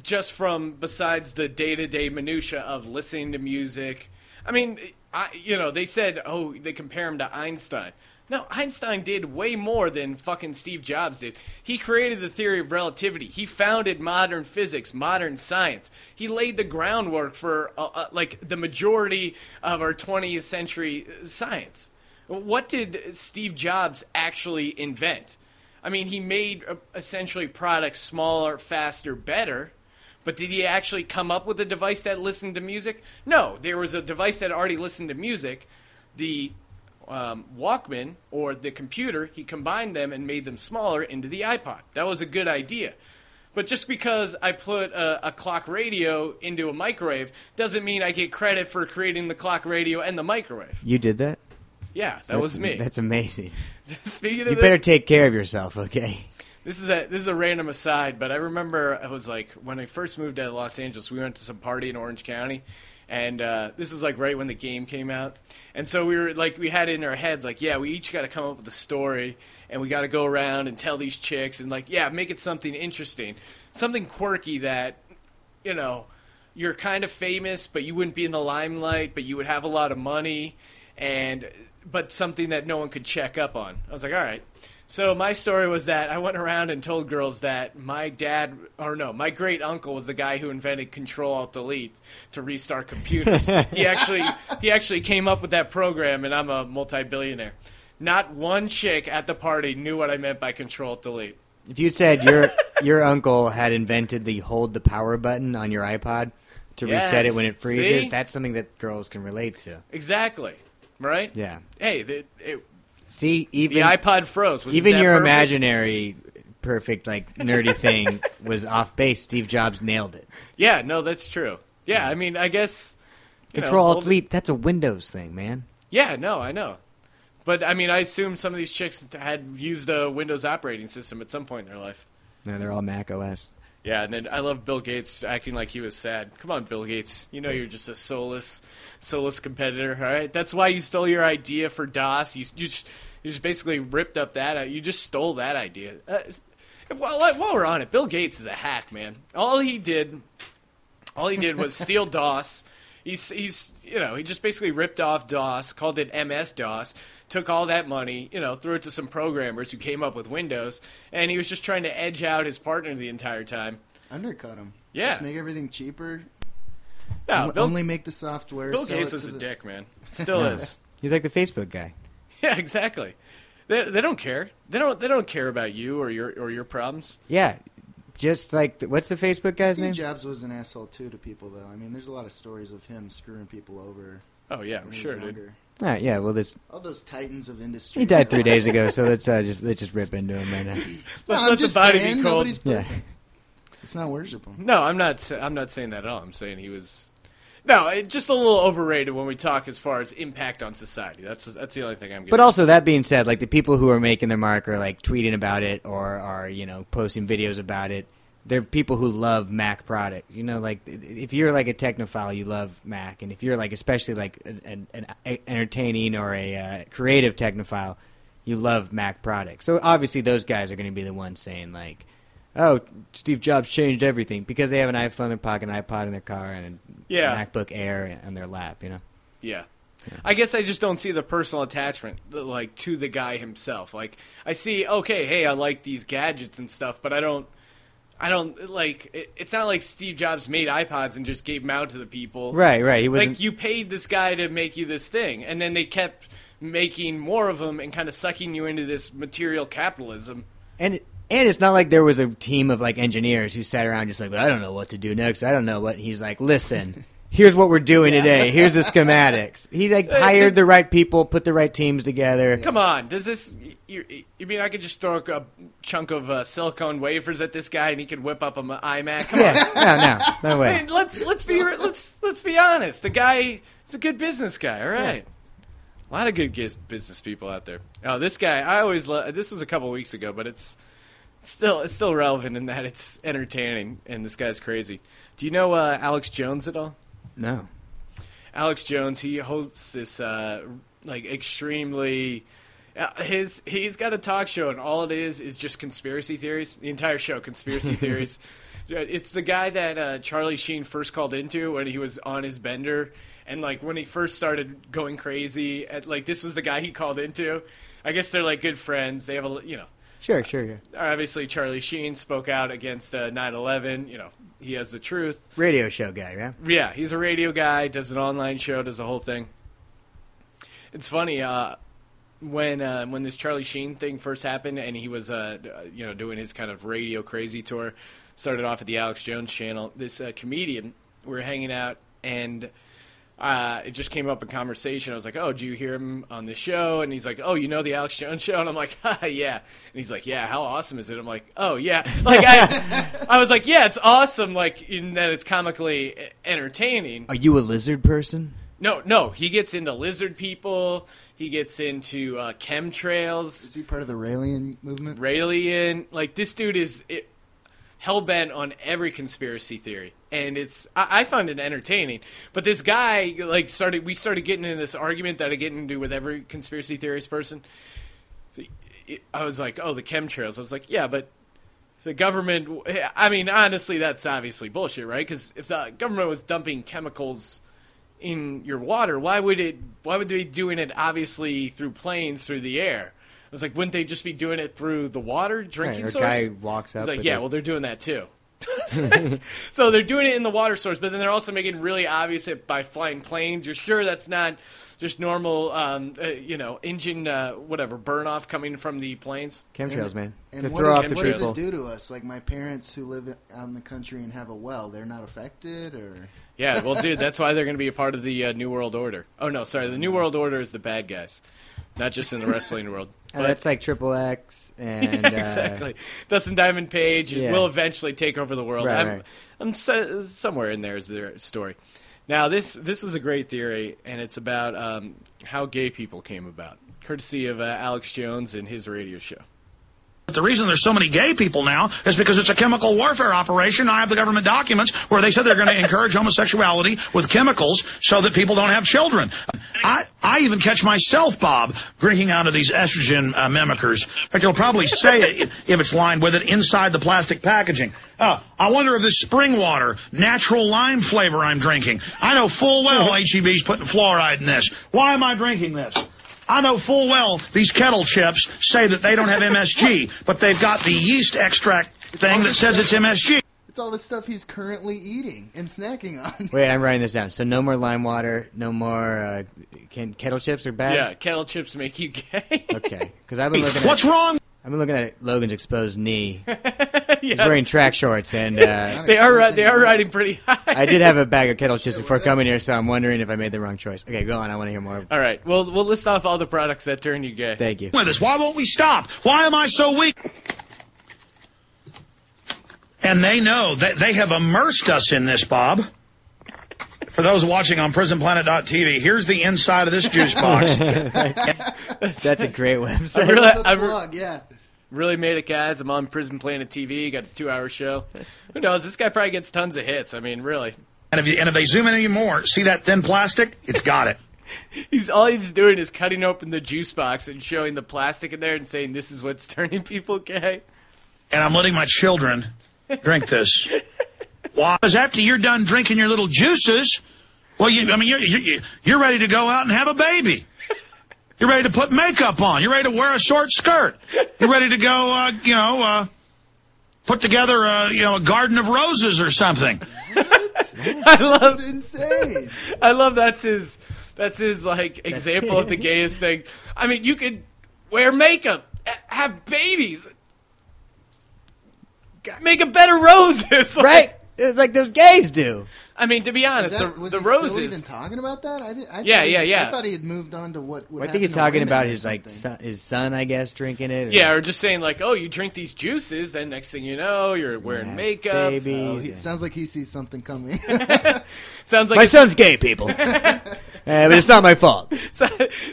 Just from besides the day to day minutia of listening to music. I mean, I, you know, they said, oh, they compare him to Einstein. No, Einstein did way more than fucking Steve Jobs did. He created the theory of relativity. He founded modern physics, modern science. He laid the groundwork for uh, uh, like the majority of our 20th century uh, science. What did Steve Jobs actually invent? I mean, he made uh, essentially products smaller, faster, better. But did he actually come up with a device that listened to music? No, there was a device that already listened to music. The um, Walkman or the computer, he combined them and made them smaller into the iPod. That was a good idea. But just because I put a, a clock radio into a microwave doesn't mean I get credit for creating the clock radio and the microwave. you did that. Yeah, that That's- was me. That's amazing. Speaking of You that- better take care of yourself, okay? This is a this is a random aside, but I remember I was like when I first moved to Los Angeles, we went to some party in Orange County, and uh, this was like right when the game came out, and so we were like we had it in our heads like yeah we each got to come up with a story, and we got to go around and tell these chicks and like yeah make it something interesting, something quirky that you know you're kind of famous but you wouldn't be in the limelight but you would have a lot of money and but something that no one could check up on. I was like all right. So my story was that I went around and told girls that my dad, or no, my great uncle was the guy who invented Control Alt Delete to restart computers. he actually he actually came up with that program, and I'm a multi-billionaire. Not one chick at the party knew what I meant by Control Alt Delete. If you'd said your your uncle had invented the hold the power button on your iPod to reset it when it freezes, See? that's something that girls can relate to. Exactly, right? Yeah. Hey, the, it, See, even the iPod froze. Wasn't even your perfect? imaginary perfect like nerdy thing was off base. Steve Jobs nailed it. Yeah, no, that's true. Yeah, I mean, I guess know, Control Alt Delete. that's a Windows thing, man. Yeah, no, I know. But I mean, I assume some of these chicks had used a Windows operating system at some point in their life. No, they're all Mac OS. Yeah, and then I love Bill Gates acting like he was sad. Come on, Bill Gates. You know you're just a soulless, soulless competitor, all right? That's why you stole your idea for DOS. You you just, you just basically ripped up that. You just stole that idea. Uh, if, while, while we're on it, Bill Gates is a hack, man. All he did, all he did was steal DOS. He's he's you know he just basically ripped off DOS, called it MS DOS, took all that money, you know, threw it to some programmers who came up with Windows, and he was just trying to edge out his partner the entire time. Undercut him. Yeah. Just make everything cheaper. No, Only- Bill, only make the software. Bill sell Gates it is to a the- dick, man. Still is. He's like the Facebook guy. Yeah, exactly. They, they don't care. They don't. They don't care about you or your or your problems. Yeah, just like the, what's the Facebook guy's Steve name? Jobs was an asshole too to people, though. I mean, there's a lot of stories of him screwing people over. Oh yeah, I'm he was sure, dude. Younger. All right, yeah. Well, this All those titans of industry. he died three days ago, so let's uh, just let's just rip into him right now. No, Let's I'm let the just body be cold. Yeah. It's not worship. No, I'm not. I'm not saying that at all. I'm saying he was. No, it, just a little overrated when we talk as far as impact on society. That's that's the only thing I'm. Getting. but also that being said, like the people who are making their mark are like tweeting about it or are you know posting videos about it. They're people who love Mac product. You know, like if you're like a technophile, you love Mac, and if you're like especially like an, an, an entertaining or a uh, creative technophile, you love Mac products. So obviously those guys are going to be the ones saying like, "Oh, Steve Jobs changed everything" because they have an iPhone in their pocket, an iPod in their car, and a Yeah. MacBook Air on their lap. You know. Yeah. I guess I just don't see the personal attachment like to the guy himself. Like I see, okay, hey, I like these gadgets and stuff, but I don't I don't like it, it's not like Steve Jobs made iPods and just gave them out to the people. Right, right. He wasn't. Like you paid this guy to make you this thing and then they kept making more of them and kind of sucking you into this material capitalism. And and it's not like there was a team of like engineers who sat around just like, I don't know what to do next. I don't know what. He's like, listen, here's what we're doing today. Here's the schematics. He like hired the right people, put the right teams together. Come on, does this? You, you mean I could just throw a chunk of uh, silicone wafers at this guy and he could whip up an iMac? Come on. Yeah, no, no, no I way. mean, let's let's be let's let's be honest. The guy is a good business guy. All right, a lot of good business people out there. Oh, this guy, I always lo- this was a couple weeks ago, but it's it's still it's still relevant in that it's entertaining and this guy's crazy. Do you know uh, Alex Jones at all? No. Alex Jones, he hosts this uh, like extremely. Uh, his he's got a talk show and all it is is just conspiracy theories. The entire show, conspiracy theories. It's the guy that uh, Charlie Sheen first called into when he was on his bender, and like when he first started going crazy. At, like this was the guy he called into. I guess they're like good friends. They have a you know Sure, sure, yeah. obviously Charlie Sheen spoke out against uh, 9/11. You know he has the truth. Radio show guy, yeah. Yeah, he's a radio guy, does an online show, does the whole thing. It's funny uh, when uh, when this Charlie Sheen thing first happened, and he was uh, you know doing his kind of radio crazy tour. Started off at the Alex Jones channel. This uh, comedian, we were hanging out, and uh, it just came up in conversation. I was like, "Oh, do you hear him on the show?" And he's like, "Oh, you know the Alex Jones show?" And I'm like, "Haha, "Yeah." And he's like, "Yeah, how awesome is it?" I'm like, "Oh, yeah." Like I, I was like, "Yeah, it's awesome." Like in that it's comically entertaining. Are you a lizard person? No, no, he gets into lizard people. He gets into uh, chemtrails. Is he part of the Raelian movement? Raelian. Like this dude is hell bent on every conspiracy theory, and it's I, I find it entertaining. But this guy like started we started getting in this argument that I get into with every conspiracy theorist person. I was like, oh, the chemtrails. I was like, yeah, but the government. I mean, honestly, that's obviously bullshit, right? Because if the government was dumping chemicals in your water, why would it? Why would they be doing it? Obviously, through planes, through the air. I was like, wouldn't they just be doing it through the water drinking Right, or a source? guy walks He's like, yeah, a- well, they're doing that too. so they're doing it in the water source, but then they're also making really obvious that by flying planes, you're sure that's not just normal, um, uh, you know, engine, uh, whatever, burn off coming from the planes. Chemtrails, man. And To what, throw off the what does people. it do to us? Like my parents who live out in the country and have a well, they're not affected, or Yeah, well, dude, that's why they're going to be a part of the uh, New World Order. Oh no, sorry, the New World Order is the bad guys, not just in the wrestling world. Uh, that's like Triple X and Yeah, uh, exactly. Dustin Diamond Page Yeah. will eventually take over the world. Right, I'm, right. I'm so, somewhere in there is their story. Now this this was a great theory, and it's about um, how gay people came about, courtesy of uh, Alex Jones and his radio show. But the reason there's so many gay people now is because it's a chemical warfare operation. I have the government documents where they said they're going to encourage homosexuality with chemicals so that people don't have children. I, I even catch myself, Bob, drinking out of these estrogen uh, mimickers. In fact, it'll probably say it if it's lined with it inside the plastic packaging. Uh, I wonder if this spring water, natural lime flavor I'm drinking. I know full well HEB's putting fluoride in this. Why am I drinking this? I know full well these kettle chips say that they don't have MSG, but they've got the yeast extract thing that says it's MSG. It's all the stuff he's currently eating and snacking on. Wait, I'm writing this down. So no more lime water, no more uh, can, kettle chips are bad. Yeah, kettle chips make you gay. Okay, because I've been looking. At, What's wrong? I've been looking at Logan's exposed knee. He's Yes. wearing track shorts, and uh, they are ri- they are riding pretty high. I did have a bag of kettle chips before coming here, so I'm wondering if I made the wrong choice. Okay, go on. I want to hear more. All right, well we'll list off all the products that turn you gay. Thank you. With us, why won't we stop? Why am I so weak? And they know that they have immersed us in this, Bob. For those watching on PrisonPlanet.tv, here's the inside of this juice box. That's a great website. I really, the I plug, yeah. really made it, guys. I'm on Prison Planet TV. Got a two-hour show. Who knows? This guy probably gets tons of hits. I mean, really. and, if you, and if they zoom in any more, see that thin plastic? It's got it. He's all he's doing is cutting open the juice box and showing the plastic in there and saying this is what's turning people gay. and I'm letting my children drink this. Why? Because after you're done drinking your little juices, well, you, I mean, you're, you're, you're ready to go out and have a baby. You're ready to put makeup on. You're ready to wear a short skirt. You're ready to go, uh, you know, uh, put together, a, you know, a garden of roses or something. I love This is insane. I love that's his that's his like example of the gayest thing. I mean, you could wear makeup, have babies, make a better roses. Like- Right? It's like those gays do. I mean, to be honest, that, the, was the he still roses. even talking about that? I, did, I Yeah, yeah, yeah. I thought he had moved on to what. what I think he's talking about his like son, his son, I guess, drinking it. or- yeah, or just saying like, oh, you drink these juices, then next thing you know, you're wearing have makeup. babies. Oh, he, sounds like he sees something coming. Sounds like My son's gay, people. Uh, but it's not my fault. So,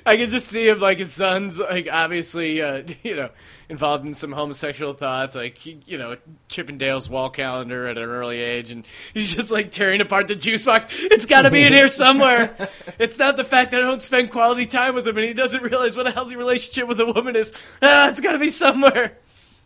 I can just see him like his son's like obviously uh, you know involved in some homosexual thoughts like he, you know Chippendale's wall calendar at an early age and he's just like tearing apart the juice box. It's got to be in here somewhere. it's not the fact that I don't spend quality time with him and he doesn't realize what a healthy relationship with a woman is. Ah, it's got to be somewhere.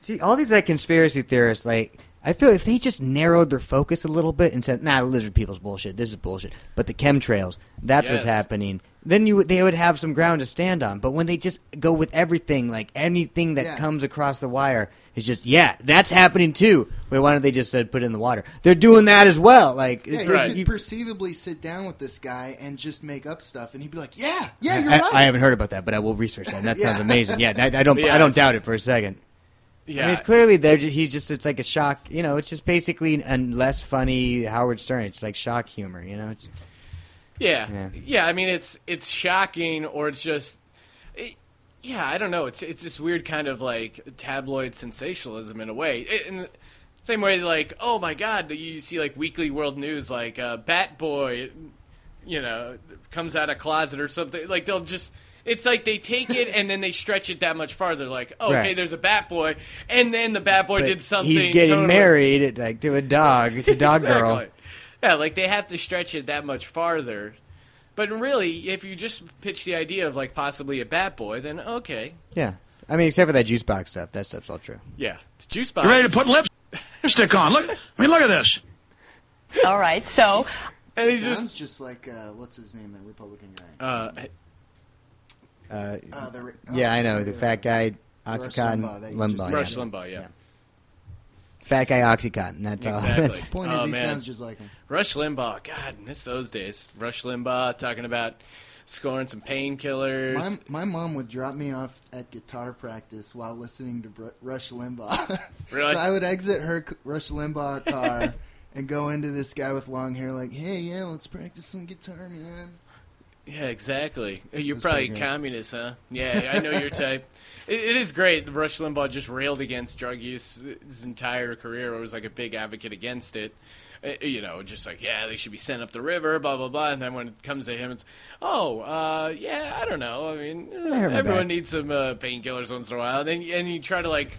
See, all these like conspiracy theorists, like I feel if they just narrowed their focus a little bit and said, "Nah, lizard people's bullshit. This is bullshit." But the chemtrails, that's what's happening. Then you they would have some ground to stand on. But when they just go with everything, like anything that Yeah. comes across the wire, is just yeah, that's happening too. Wait, why don't they just uh, put it in the water? They're doing that as well. Like Yeah, you Right. could you- perceivably sit down with this guy and just make up stuff, and he'd be like, "Yeah, yeah, you're I, right." I haven't heard about that, but I will research that. That sounds amazing. Yeah, that, I don't. I don't doubt it for a second. Yeah. I mean, it's clearly they're just, he's just it's like a shock. You know, it's just basically a less funny Howard Stern. It's like shock humor. You know, it's, Yeah. Yeah. yeah, I mean, it's it's shocking, or it's just, it, yeah, I don't know. It's it's this weird kind of like tabloid sensationalism in a way. It, in the same way, like, oh my God, you see like Weekly World News, like uh, Bat Boy you know, comes out of closet or something. Like they'll just. It's like they take it and then they stretch it that much farther. Like, okay, Right. there's a Bat Boy, and then the Bat Boy But did something. He's getting totally- married like to a dog, to a dog girl. Exactly. Yeah, like they have to stretch it that much farther. But really, if you just pitch the idea of like possibly a Bat Boy, then okay, Yeah, I mean, except for that juice box stuff. That stuff's all true. yeah, it's juice box. You ready to put lipstick on? Look, I mean, look at this. All right, so And he's Sounds just just, like uh, what's his name, that Republican guy. uh, Uh, Uh, the, re- yeah, I know the fat guy, Rush Oxycontin, Limbaugh that you Limbaugh. just yeah. Rush Limbaugh, yeah. Fat guy Oxycontin. That's all. Exactly. Point Oh, is, he man. sounds just like him. Rush Limbaugh. God, miss those days. Rush Limbaugh talking about scoring some painkillers. My, my mom would drop me off at guitar practice while listening to Br- Rush Limbaugh. Really? so I would exit her c- Rush Limbaugh car and go into this guy with long hair, like, "Hey, yeah, let's practice some guitar, man." Yeah, exactly. You're That's probably communist, huh? Yeah, I know your type. It, it is great. Rush Limbaugh just railed against drug use his entire career. was like a big advocate against it. Uh, You know, just like yeah, they should be sent up the river, blah blah blah. And then when it comes to him, it's oh, uh, yeah, I don't know. I mean, everyone back. needs some uh, painkillers once in a while. And then and you try to like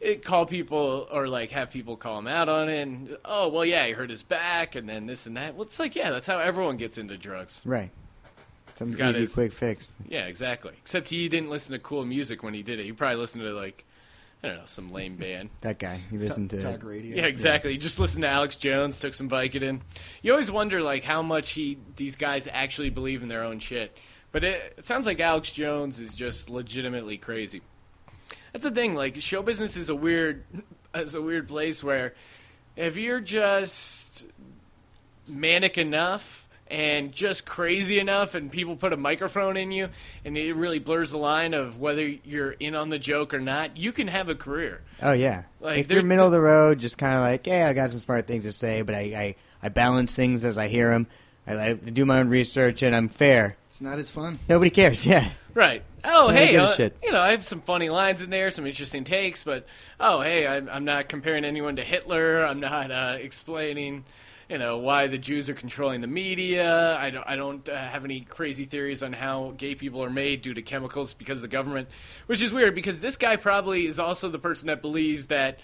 it, call people or like have people call him out on it. And oh, well, yeah, he hurt his back, and then this and that. Well, it's like yeah, that's how everyone gets into drugs. Right. Some He's easy, his- quick fix. Yeah, exactly. Except he didn't listen to cool music when he did it. He probably listened to like I don't know some lame band. That guy. He listened to. Talk radio. Yeah, exactly. He just listened to Alex Jones, took some Vicodin. You always wonder like how much he these guys actually believe in their own shit. But it, it sounds like Alex Jones is just legitimately crazy. That's the thing. Like show business is a weird, is a weird place where if you're just manic enough and just crazy enough and people put a microphone in you and it really blurs the line of whether you're in on the joke or not you can have a career Oh yeah. Like, if you're middle of the road, just kind of like, yeah, I got some smart things to say, but I, I, I balance things as I hear them. I, I do my own research, and I'm fair. It's not as fun. Nobody cares. Yeah. right oh I don't hey uh, shit. you know i have some funny lines in there some interesting takes but oh hey i'm, I'm not comparing anyone to hitler i'm not uh, explaining you know why the jews are controlling the media i don't, I don't uh, have any crazy theories on how gay people are made due to chemicals because the government which is weird because this guy probably is also the person that believes that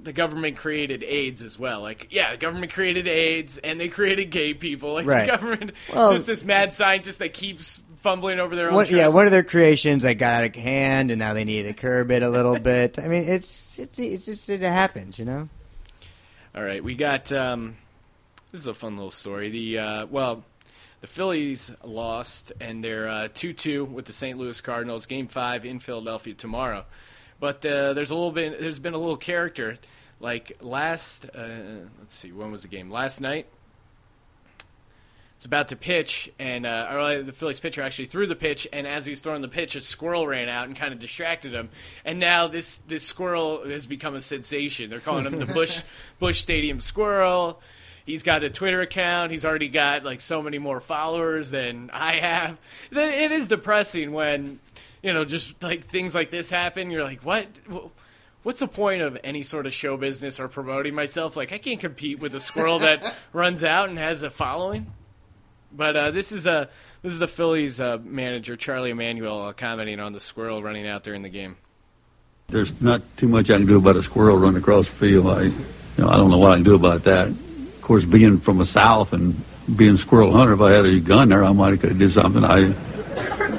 the government created AIDS as well. Like, yeah, the government created AIDS and they created gay people. Like, Right. the government Well- just this mad scientist that keeps fumbling over their own. Yeah, one of their creations that got out of hand, and now they need to curb it a little bit. I mean, it's it's it's just it happens, you know. All right, we got. Um, this is a fun little story. The uh, well, the Phillies lost, and they're uh, two-two with the St. Louis Cardinals. Game five in Philadelphia tomorrow. But uh, there's a little bit. There's been a little character. Like last, uh, let's see, when was the game? Last night. It's about to pitch, and uh, uh, the Phillies pitcher actually threw the pitch, and as he was throwing the pitch, a squirrel ran out and kind of distracted him. And now this this squirrel has become a sensation. They're calling him the Busch Busch Stadium Squirrel. He's got a Twitter account. He's already got like so many more followers than I have. Then It is depressing when you know just like things like this happen. You're like, what? What's the point of any sort of show business or promoting myself? Like, I can't compete with a squirrel that runs out and has a following. But uh, this is a this is the Phillies uh, manager Charlie Manuel uh, commenting on the squirrel running out there in the game. There's not too much I can do about a squirrel running across the field. I, you know, I don't know what I can do about that. Of course, being from the south and being a squirrel hunter, if I had a gun there, I might have could have did something. I,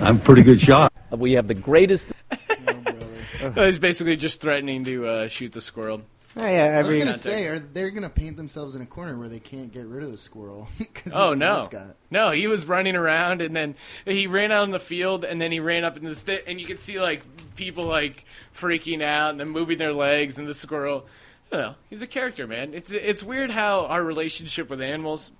I'm a pretty good shot. We have the greatest. So he's basically just threatening to uh, shoot the squirrel. Oh, yeah, I was gonna say, are they're gonna paint themselves in a corner where they can't get rid of the squirrel? 'Cause he's Oh no, no! He was running around, and then he ran out in the field, and then he ran up in the sti- and you could see like people like freaking out and then moving their legs, and the squirrel. I don't know. He's a character, man. It's it's weird how our relationship with animals,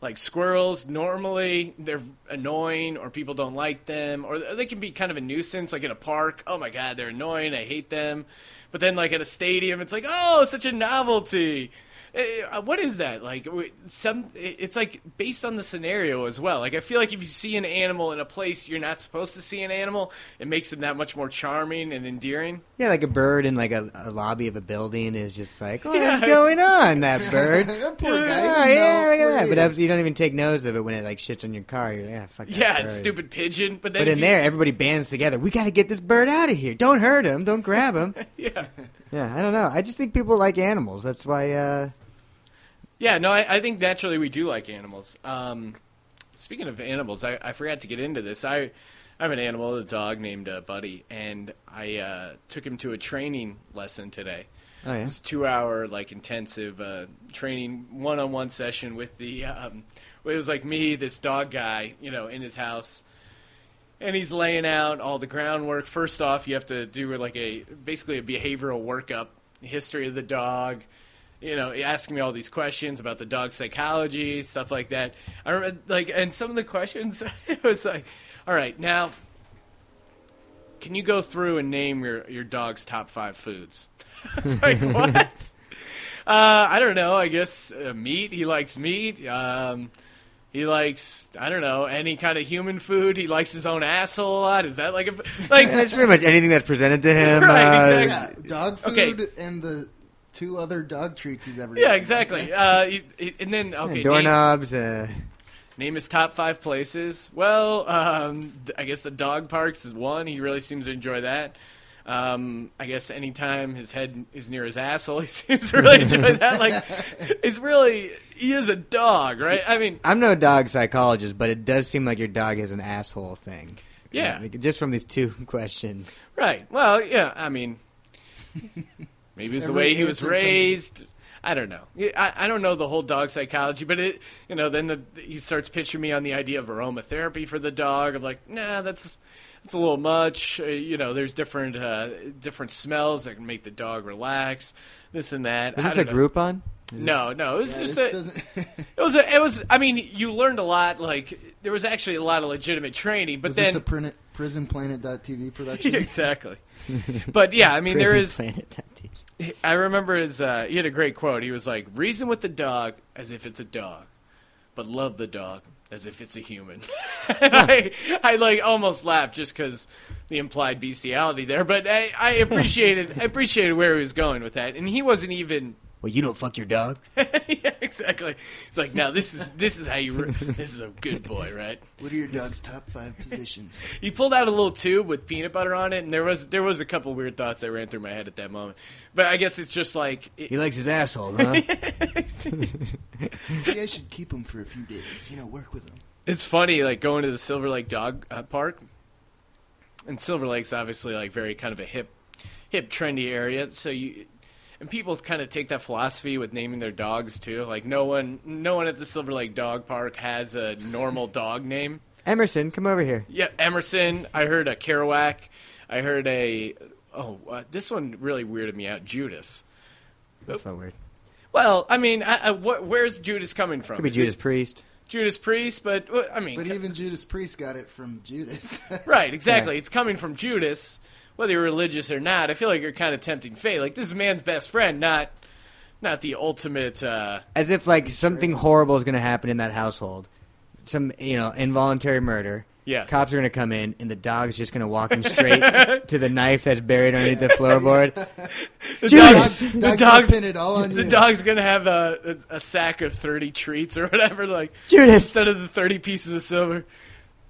like squirrels, normally they're annoying or people don't like them, or they can be kind of a nuisance. Like in a park, oh my god, they're annoying. I hate them. But then like at a stadium, it's like oh, such a novelty. Uh, what is that like? Some it's like based on the scenario as well. Like I feel like if you see an animal in a place you're not supposed to see an animal, it makes them that much more charming and endearing. Yeah, like a bird in like a, a lobby of a building is just like, oh, Yeah. what's going on, that bird? That poor Oh, guy. yeah, didn't look at that. But is. that's- you don't even take notice of it when it like shits on your car. You're like, yeah, fuck that Yeah, bird. stupid pigeon. But then But in you- there, everybody bands together. We got to get this bird out of here. Don't hurt him. Don't grab him. yeah. yeah, I don't know. I just think people like animals. That's why. uh Yeah, no, I, I think naturally we do like animals. Um, speaking of animals, I, I forgot to get into this. I, I have an animal, a dog named uh, Buddy, and I uh, took him to a training lesson today. Oh yeah. It was a two-hour, like intensive uh, training, one-on-one session with the. Um, it was like me, this dog guy, you know, in his house, and he's laying out all the groundwork. First off, you have to do like a basically a behavioral workup, history of the dog. You know, asking me all these questions about the dog psychology, stuff like that. I remember, like, and some of the questions, it was like, all right, now, can you go through and name your your dog's top five foods? I was like, what? Uh, I don't know. I guess uh, meat. He likes meat. Um, he likes I don't know any kind of human food. He likes his own asshole a lot. Is that like a like? It's pretty much anything that's presented to him. Right, uh, exactly. Yeah, dog food Okay. and the two other dog treats he's ever. Yeah, eaten. exactly. That's- Uh, and then okay, name, doorknobs. Uh, name his top five places. Well, um, th- I guess the dog parks is one. He really seems to enjoy that. Um, I guess anytime his head is near his asshole, he seems to really enjoy that. Like, it's really he is a dog, right? I mean, I'm no dog psychologist, but it does seem like your dog has an asshole thing. Yeah. Like, just from these two questions. Right. Well, yeah. I mean, maybe it's the way he was raised. I don't know. I, I don't know the whole dog psychology, but it, you know, then the, he starts pitching me on the idea of aromatherapy for the dog. I'm like, nah, that's that's a little much. Uh, you know, there's different uh, different smells that can make the dog relax. This and that. Is this a don't know. Groupon? No, no. It was Yeah, just a, it was a, it was. I mean, you learned a lot. Like there was actually a lot of legitimate training, but was then this a prin- PrisonPlanet.tv production? exactly. But yeah, I mean, there Prison is. Planet. I remember his. Uh, he had a great quote. He was like, "Reason with the dog as if it's a dog, but love the dog as if it's a human." I, I like almost laughed just because the implied bestiality there. But I, I appreciated, I appreciated where he was going with that, and he wasn't even. Well, you don't fuck your dog? yeah, exactly. It's like now this is this is how you. re- This is a good boy, right? What are your dog's top five positions? He pulled out a little tube with peanut butter on it, and there was there was a couple weird thoughts that ran through my head at that moment. But I guess it's just like it, He likes his asshole, huh? Maybe I should keep him for a few days. You know, work with him. it's funny, like going to the Silver Lake Dog uh, Park, and Silver Lake's obviously like very kind of a hip, hip, trendy area. So you and people kind of take that philosophy with naming their dogs too. Like no one, no one at the Silver Lake Dog Park has a normal dog name. Emerson, come over here. Yeah, Emerson. I heard a Kerouac. I heard a oh, uh, this one really weirded me out. Judas. That's not weird. Well, I mean, I, I, what, where's Judas coming from? Could be Is it Judas Priest. Judas Priest, but I mean, But even Judas Priest got it from Judas. right? Exactly. It's coming from Judas, whether you're religious or not. I feel like you're kind of tempting fate. Like this is man's best friend, not not the ultimate. Uh, As if like something horrible is going to happen in that household. Some, you know, involuntary murder. Yes. Cops are going to come in, and the dog's just going to walk him straight to the knife that's buried underneath the floorboard. the Judas! dog's- Dog's the gonna dog's pin it all on the you. dog's gonna have a, a a sack of thirty treats or whatever. Like Judas! instead of the thirty pieces of silver,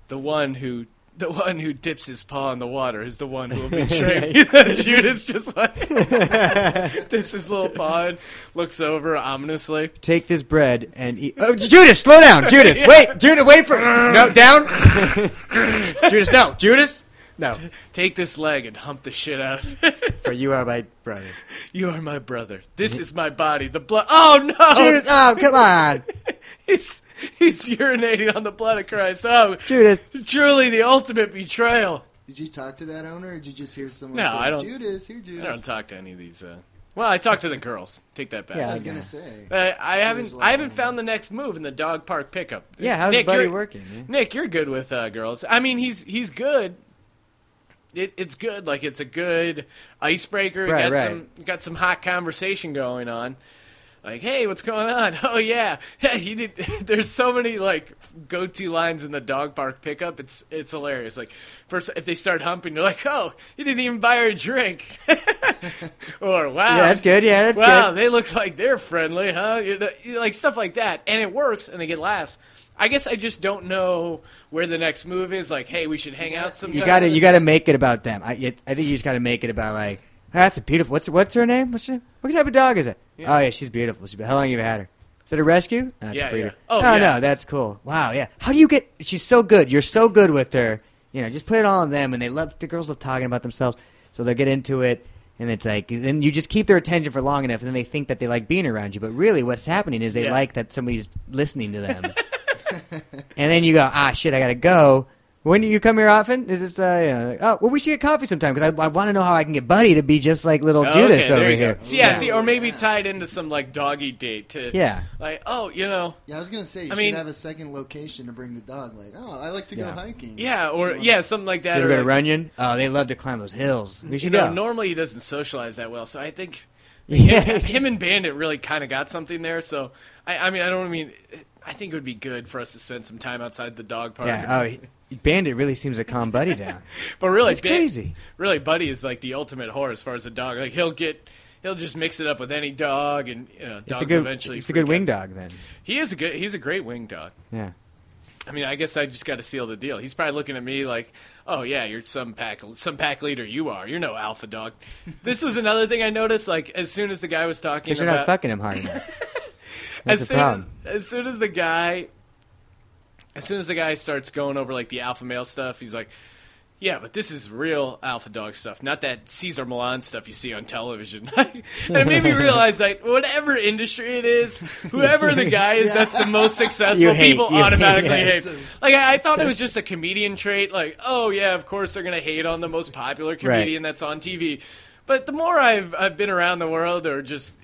the one who. The one who dips his paw in the water is the one who will betray me. Judas just like dips his little paw and looks over ominously. Take this bread and eat. Oh, Judas, slow down, Judas. Wait, Judas, wait for no down. Judas, no, Judas, no. Take this leg and hump the shit out of it. For you are my brother. You are my brother. This is my body. The blood. Oh no! Judas, oh come on, He's he's urinating on the blood of Christ. Oh, Judas. truly the ultimate betrayal. Did you talk to that owner, or did you just hear someone No, say, I don't- Judas, here, Judas? I don't talk to any of these. Uh, well, I talk to the girls. Take that back. Yeah, I was gonna say. Uh, I haven't. There's a lot I haven't found the next move in the dog park pickup. Yeah, how's Nick, Buddy you're- working? man? Nick, you're good with uh, girls. I mean, he's he's good. It, it's good. Like it's a good icebreaker. Right, got right. some got some hot conversation going on. Like, "Hey, what's going on?" Oh yeah, yeah. You did. There's so many like go-to lines in the dog park pickup. It's it's hilarious. Like first, if they start humping, they're like, "Oh, you didn't even buy her a drink," or "Wow, Yeah, that's good. Yeah, that's good wow, good. they look like they're friendly, huh?" You know, like stuff like that, and it works, and they get laughs. I guess I just don't know where the next move is. Like, hey, we should hang out sometime. You got to you got to make it about them. I I think you just got to make it about like that's a beautiful. What's what's her name? What's her name? What type of dog is it? Yeah. Oh yeah, she's beautiful. She's, how long have you had her? Is it a rescue? No, Yeah, a breeder. yeah. Oh, Oh, yeah. no, that's cool. Wow, yeah. How do you get? She's so good. You're so good with her. You know, just put it all on them, and they love the girls love talking about themselves, so they'll get into it. And it's like, then you just keep their attention for long enough, and then they think that they like being around you. But really, what's happening is they Yeah. like that somebody's listening to them. and then you go, ah, shit, I gotta go. When do you come here often? Is this, uh, you know, like, oh, well, we should get coffee sometime because I, I want to know how I can get Buddy to be just like little Oh, Judas there over you here. See, yeah, see, or maybe tied into some like doggy date to Yeah. like oh, you know, Yeah, I was gonna say you I should mean- have a second location to bring the dog. Like, oh, I like to Yeah. go hiking. yeah, or yeah, something like that. You ever or go to like- Runyon? Oh, they love to climb those hills. We You should know, go. normally he doesn't socialize that well, so I think Yeah. him, him and Bandit really kind of got something there. So I, I mean, I don't mean. I think it would be good for us to spend some time outside the dog park. yeah. Oh, he- Bandit really seems to calm Buddy down. but really, It's crazy. Really, Buddy is like the ultimate whore as far as a dog. Like he'll get. He'll just mix it up with any dog, and you know, dogs a good. eventually. He's a good wing out. dog then. He is a good. He's a great wing dog. Yeah. I mean, I guess I just got to seal the deal. He's probably looking at me like, "Oh yeah, you're some pack, some pack leader. You are. You're no alpha dog." this was another thing I noticed. Like as soon as the guy was talking Because you're about, not fucking him hard enough. As soon as, as soon as the guy, as soon as the guy starts going over like the alpha male stuff, he's like, "Yeah, but this is real alpha dog stuff, not that Cesar Millan stuff you see on television." and it made me realize that whatever industry it is, whoever the guy is, that's the most successful. Hate- people you hate- automatically hate. Like I, I thought it was just a comedian trait. Like, oh yeah, of course they're gonna hate on the most popular comedian that's on TV. But the more I've I've been around the world or just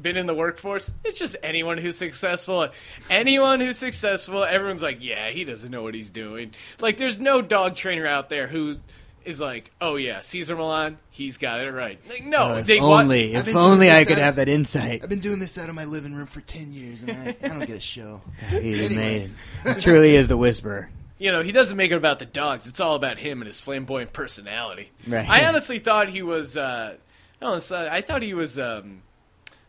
been in the workforce, it's just anyone who's successful. Anyone who's successful, everyone's like, yeah, he doesn't know what he's doing. Like, there's no dog trainer out there who is like, oh yeah, Cesar Millan, he's got it right. Like, no, Oh, if they only, I've if only I could out- have that insight. I've been doing this out of my living room for ten years, and I, I don't get a show. He's Anyway. amazing. He truly is the whisperer. you know, he doesn't make it about the dogs. It's all about him and his flamboyant personality. Right. I honestly thought he was. Uh, no, it's, uh, I thought he was. Um,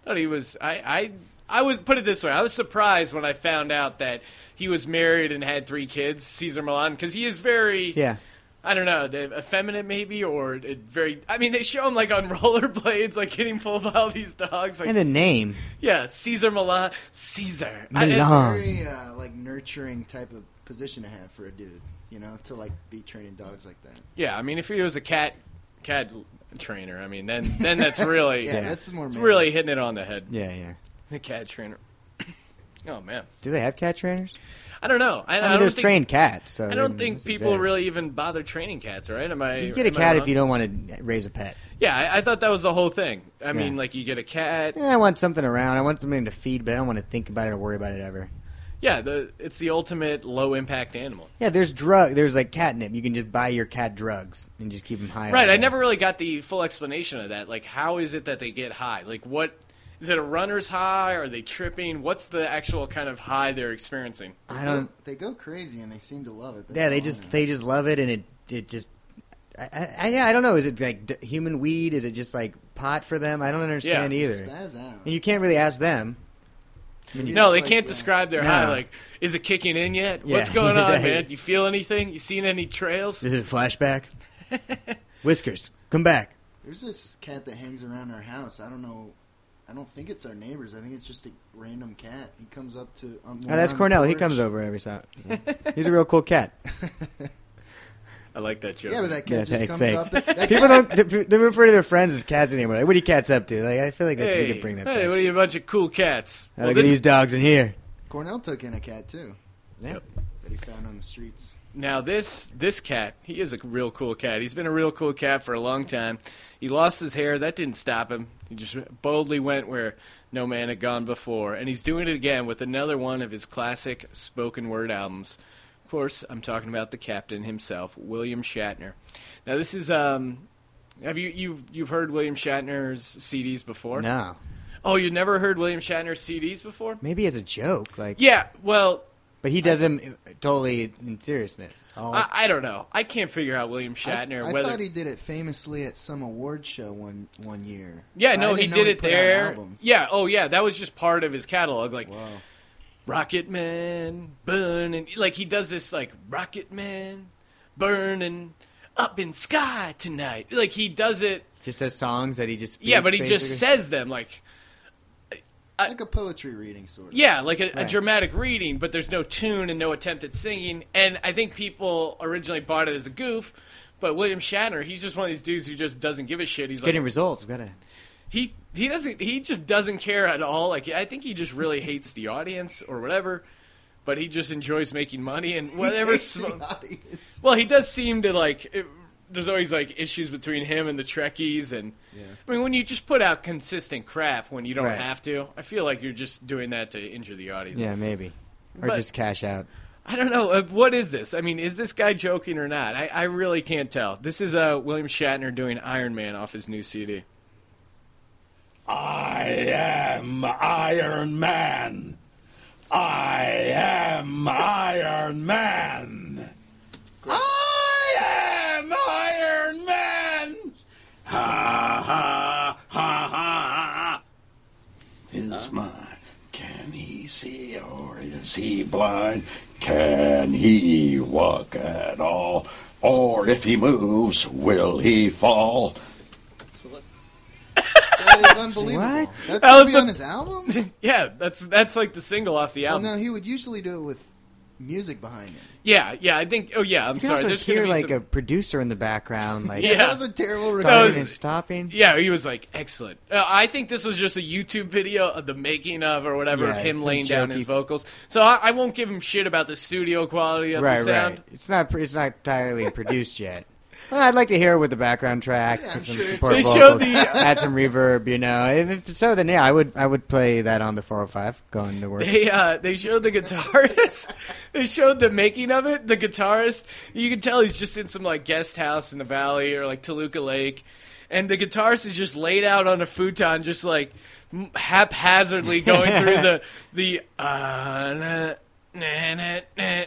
thought he was. I. I. I would put it this way. I was surprised when I found out that he was married and had three kids, Cesar Millan, because he is very. Yeah. I don't know, the- effeminate maybe, or very. I mean, they show him like on rollerblades, like getting full of all these dogs. Like, And the name. yeah, Cesar Millan, Cesar. I- Millan. it's- Ah. Very uh, like nurturing type of position to have for a dude. You know, to like be training dogs like that. Yeah, I mean, if he was a cat cat trainer, I mean, then then that's really Yeah, that's more it's man. really hitting it on the head. Yeah, yeah. The cat trainer. Oh man, Do they have cat trainers? I don't know. I, I, I don't there's think, trained cats. So I don't think people exist. really even bother training cats, right? Am I? You get a cat if you don't want to raise a pet. Yeah, I, I thought that was the whole thing. I mean, like you get a cat. Yeah, I want something around. I want something to feed, but I don't want to think about it or worry about it ever. Yeah, the it's the ultimate low impact animal. Yeah, there's drug. There's like catnip. You can just buy your cat drugs and just keep them high. Right. I day. never really got the full explanation of that. Like, how is it that they get high? Like, what is it? A runner's high? Are they tripping? What's the actual kind of high they're experiencing? I don't. They go crazy and they seem to love it. That's Yeah, they just know. they just love it, and it it just. I, I, I- yeah, I don't know. Is it like d- human weed? Is it just like pot for them? I don't understand They either. spaz out. And you can't really ask them. I No, they like, can't describe their No. high. Like, is it kicking in yet? Yeah, What's going on, man? Do you feel anything? You seen any trails? Is it a flashback? Whiskers, come back. There's this cat that hangs around our house. I don't know. I don't think it's our neighbors. I think it's just a random cat. He comes up to. Um, Oh, that's Cornell. He comes over every time. He's a real cool cat. I like that joke. Yeah, but that cat Yeah, just thanks, comes thanks. up. That People cat- don't. They they refer to their friends as cats anymore. Like, what are you cats up to? Like, I feel like that hey, we could bring that hey, back. what are you, a bunch of cool cats? Now Well, look at this- these dogs in here. Cornell took in a cat too. Yep. That he found on the streets. Now this this cat, he is a real cool cat. He's been a real cool cat for a long time. He lost his hair. That didn't stop him. He just boldly went where no man had gone before, and he's doing it again with another one of his classic spoken word albums. Of course, I'm talking about the captain himself, William Shatner. Now this is um, have you you've you've heard William Shatner's CDs before? No. Oh, you never heard William Shatner CDs before? Maybe as a joke, like Yeah, well, But he does them totally in seriousness. All- I, I don't know. I can't figure out William Shatner I, I whether. thought he did it famously at some award show one one year. yeah, no, he didn't it there. Yeah, oh yeah, that was just part of his catalog. Like Wow. Rocket Man, burning. Like he does this like Rocket Man, burning up in sky tonight. Like he does it. just says songs that he just Yeah, but he just says them like. I, like a poetry reading sort of. Yeah, like a, a dramatic reading, but there's no tune and no attempt at singing. And I think people originally bought it as a goof, but William Shatner, he's just one of these dudes who just doesn't give a shit. He's like getting like results. We gotta. He he doesn't he just doesn't care at all. Like I think he just really hates the audience or whatever. But he just enjoys making money and whatever. Hates sm- well, he does seem to like. It, there's always like issues between him and the Trekkies, and I mean, when you just put out consistent crap when you don't Right. have to, I feel like you're just doing that to injure the audience. Yeah, maybe, or But- just cash out. I don't know. Uh, what is this? I mean, is this guy joking or not? I, I really can't tell. This is uh, William Shatner doing Iron Man off his new CD. I am Iron Man. I am Iron Man. I am Iron Man. Ha ha ha ha. Is my can he see or is he blind? Can he walk at all? Or if he moves, will he fall? That is unbelievable. What? That's That gonna was be the- on his album. yeah, that's that's like the single off the well, album. no, he would usually do it with music behind it. Yeah, yeah. I think. Oh, yeah. I'm You can sorry. also There's hear be like some- a producer in the background, like Yeah. that was a terrible That recording. was- starting and stopping. Yeah, he was like excellent. Uh, I think this was just a YouTube video of the making of or whatever of him some laying down his vocals. So I, I won't give him shit about the studio quality of Right, the sound. right. It's not. It's not entirely produced yet. Well, I'd like to hear it with the background track, Yeah, put some sure support They vocals, showed the- uh, add some reverb. You know, if so, then yeah, I would. I would play that on the 405 going to work. They uh, they showed the guitarist. they showed the making of it. The guitarist, you can tell he's just in some like guest house in the valley or like Toluca Lake, and the guitarist is just laid out on a futon, just like m- haphazardly going through the the uh, na, na, na, na, na, na, na.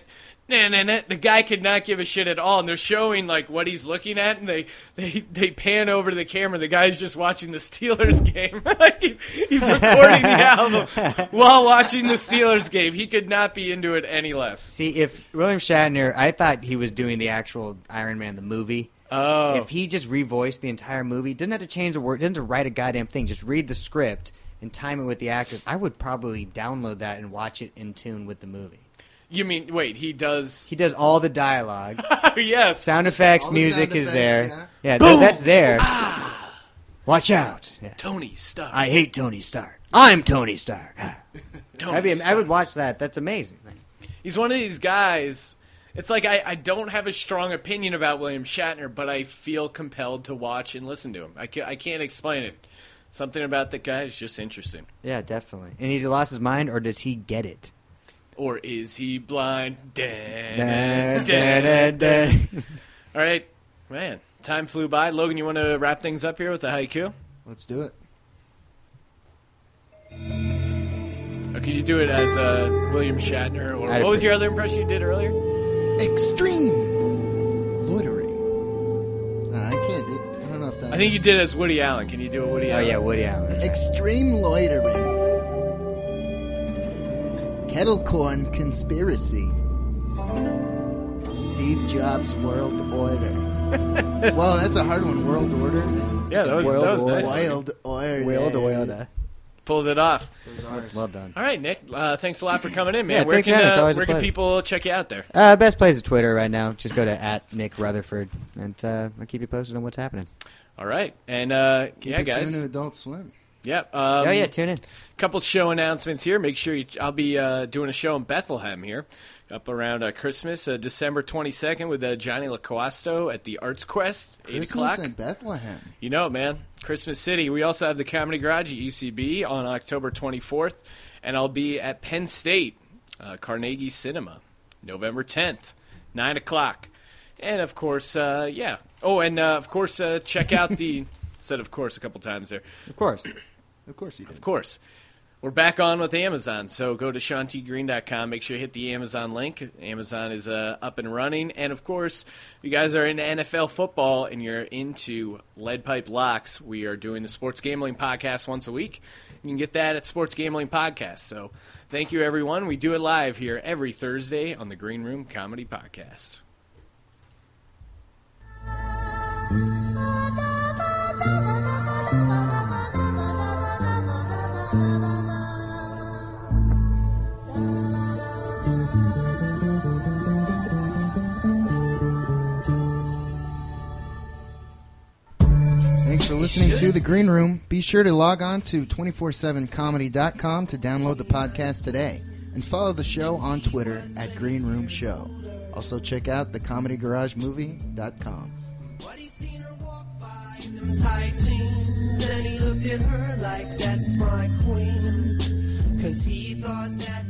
And the guy could not give a shit at all, and they're showing like what he's looking at, and they they they pan over to the camera. The guy's just watching the Steelers game. like he's, he's recording the album while watching the Steelers game. He could not be into it any less. See, if William Shatner, I thought he was doing the actual Iron Man the movie. Oh, If he just revoiced the entire movie, doesn't have to change a word, doesn't have to write a goddamn thing. Just read the script and time it with the actors. I would probably download that and watch it in tune with the movie. You mean wait? He does. He does all the dialogue. yes. Sound effects, the music sound is effects, there. yeah. Yeah, th- that's there. Ah! Watch out! Yeah. Tony Stark. I hate Tony Stark. I'm Tony Stark. Tony I mean, I Stark. would watch that. That's amazing. He's one of these guys. It's like I, I don't have a strong opinion about William Shatner, but I feel compelled to watch and listen to him. I, ca- I can't explain it. Something about the guy is just interesting. Yeah, definitely. And he's lost his mind, or does he get it? Or is he blind? All right, man. Time flew by. Logan, you want to wrap things up here with the haiku? Let's do it. Or can you do it as uh, William Shatner? Or I'd what was your other impression you did earlier? Extreme loitering. Uh, I can't do. I don't know if that. I think you did as Woody Allen. Can you do a Woody Oh Allen? yeah, Woody Allen. Extreme loitering. Kettle corn conspiracy. Steve Jobs world order. well, that's a hard one. World order. Yeah, that was, World that was War. nice. Wild order. Wild order. Pulled it off. Those R's. Well done. All right, Nick. Uh, thanks a lot for coming in, man. Yeah, where thanks can for having me. It's uh, always a where can pleasure. people check you out there? Uh, best place is Twitter right now. Just go to at Nick Rutherford, and uh, I'll keep you posted on what's happening. All right, and uh, Keep yeah, it guys. tuned to Adult Swim. Yep. Um, oh yeah, tune in. couple show announcements here. Make sure you, I'll be uh, doing a show in Bethlehem here, up around uh, Christmas, uh, December twenty second, with uh, Johnny LaCoasto at the Arts Quest, eight Christmas o'clock. in Bethlehem. You know, man. Christmas City. We also have the Comedy Garage at UCB on October 24th, and I'll be at Penn State, uh, Carnegie Cinema, November 10th, 9 o'clock. And of course, uh, yeah. Oh, and uh, of course, uh, check out the. said of course a couple times there. Of course. Of course did. Of course. We're back on with Amazon, so go to SeanTGreen.com. Make sure you hit the Amazon link. Amazon is uh, up and running. And of course, if you guys are into NFL football and you're into lead pipe locks, we are doing the Sports Gambling Podcast once a week. You can get that at Sports Gambling Podcast. So thank you, everyone. We do it live here every Thursday on the Green Room Comedy Podcast. Listening to The Green Room. Be sure to log on to 247comedy.com to download the podcast today and follow the show on Twitter at Green Room Show. Also check out thecomedygaragemovie.com. them tight jeans and he looked at her like that's my queen cause he thought that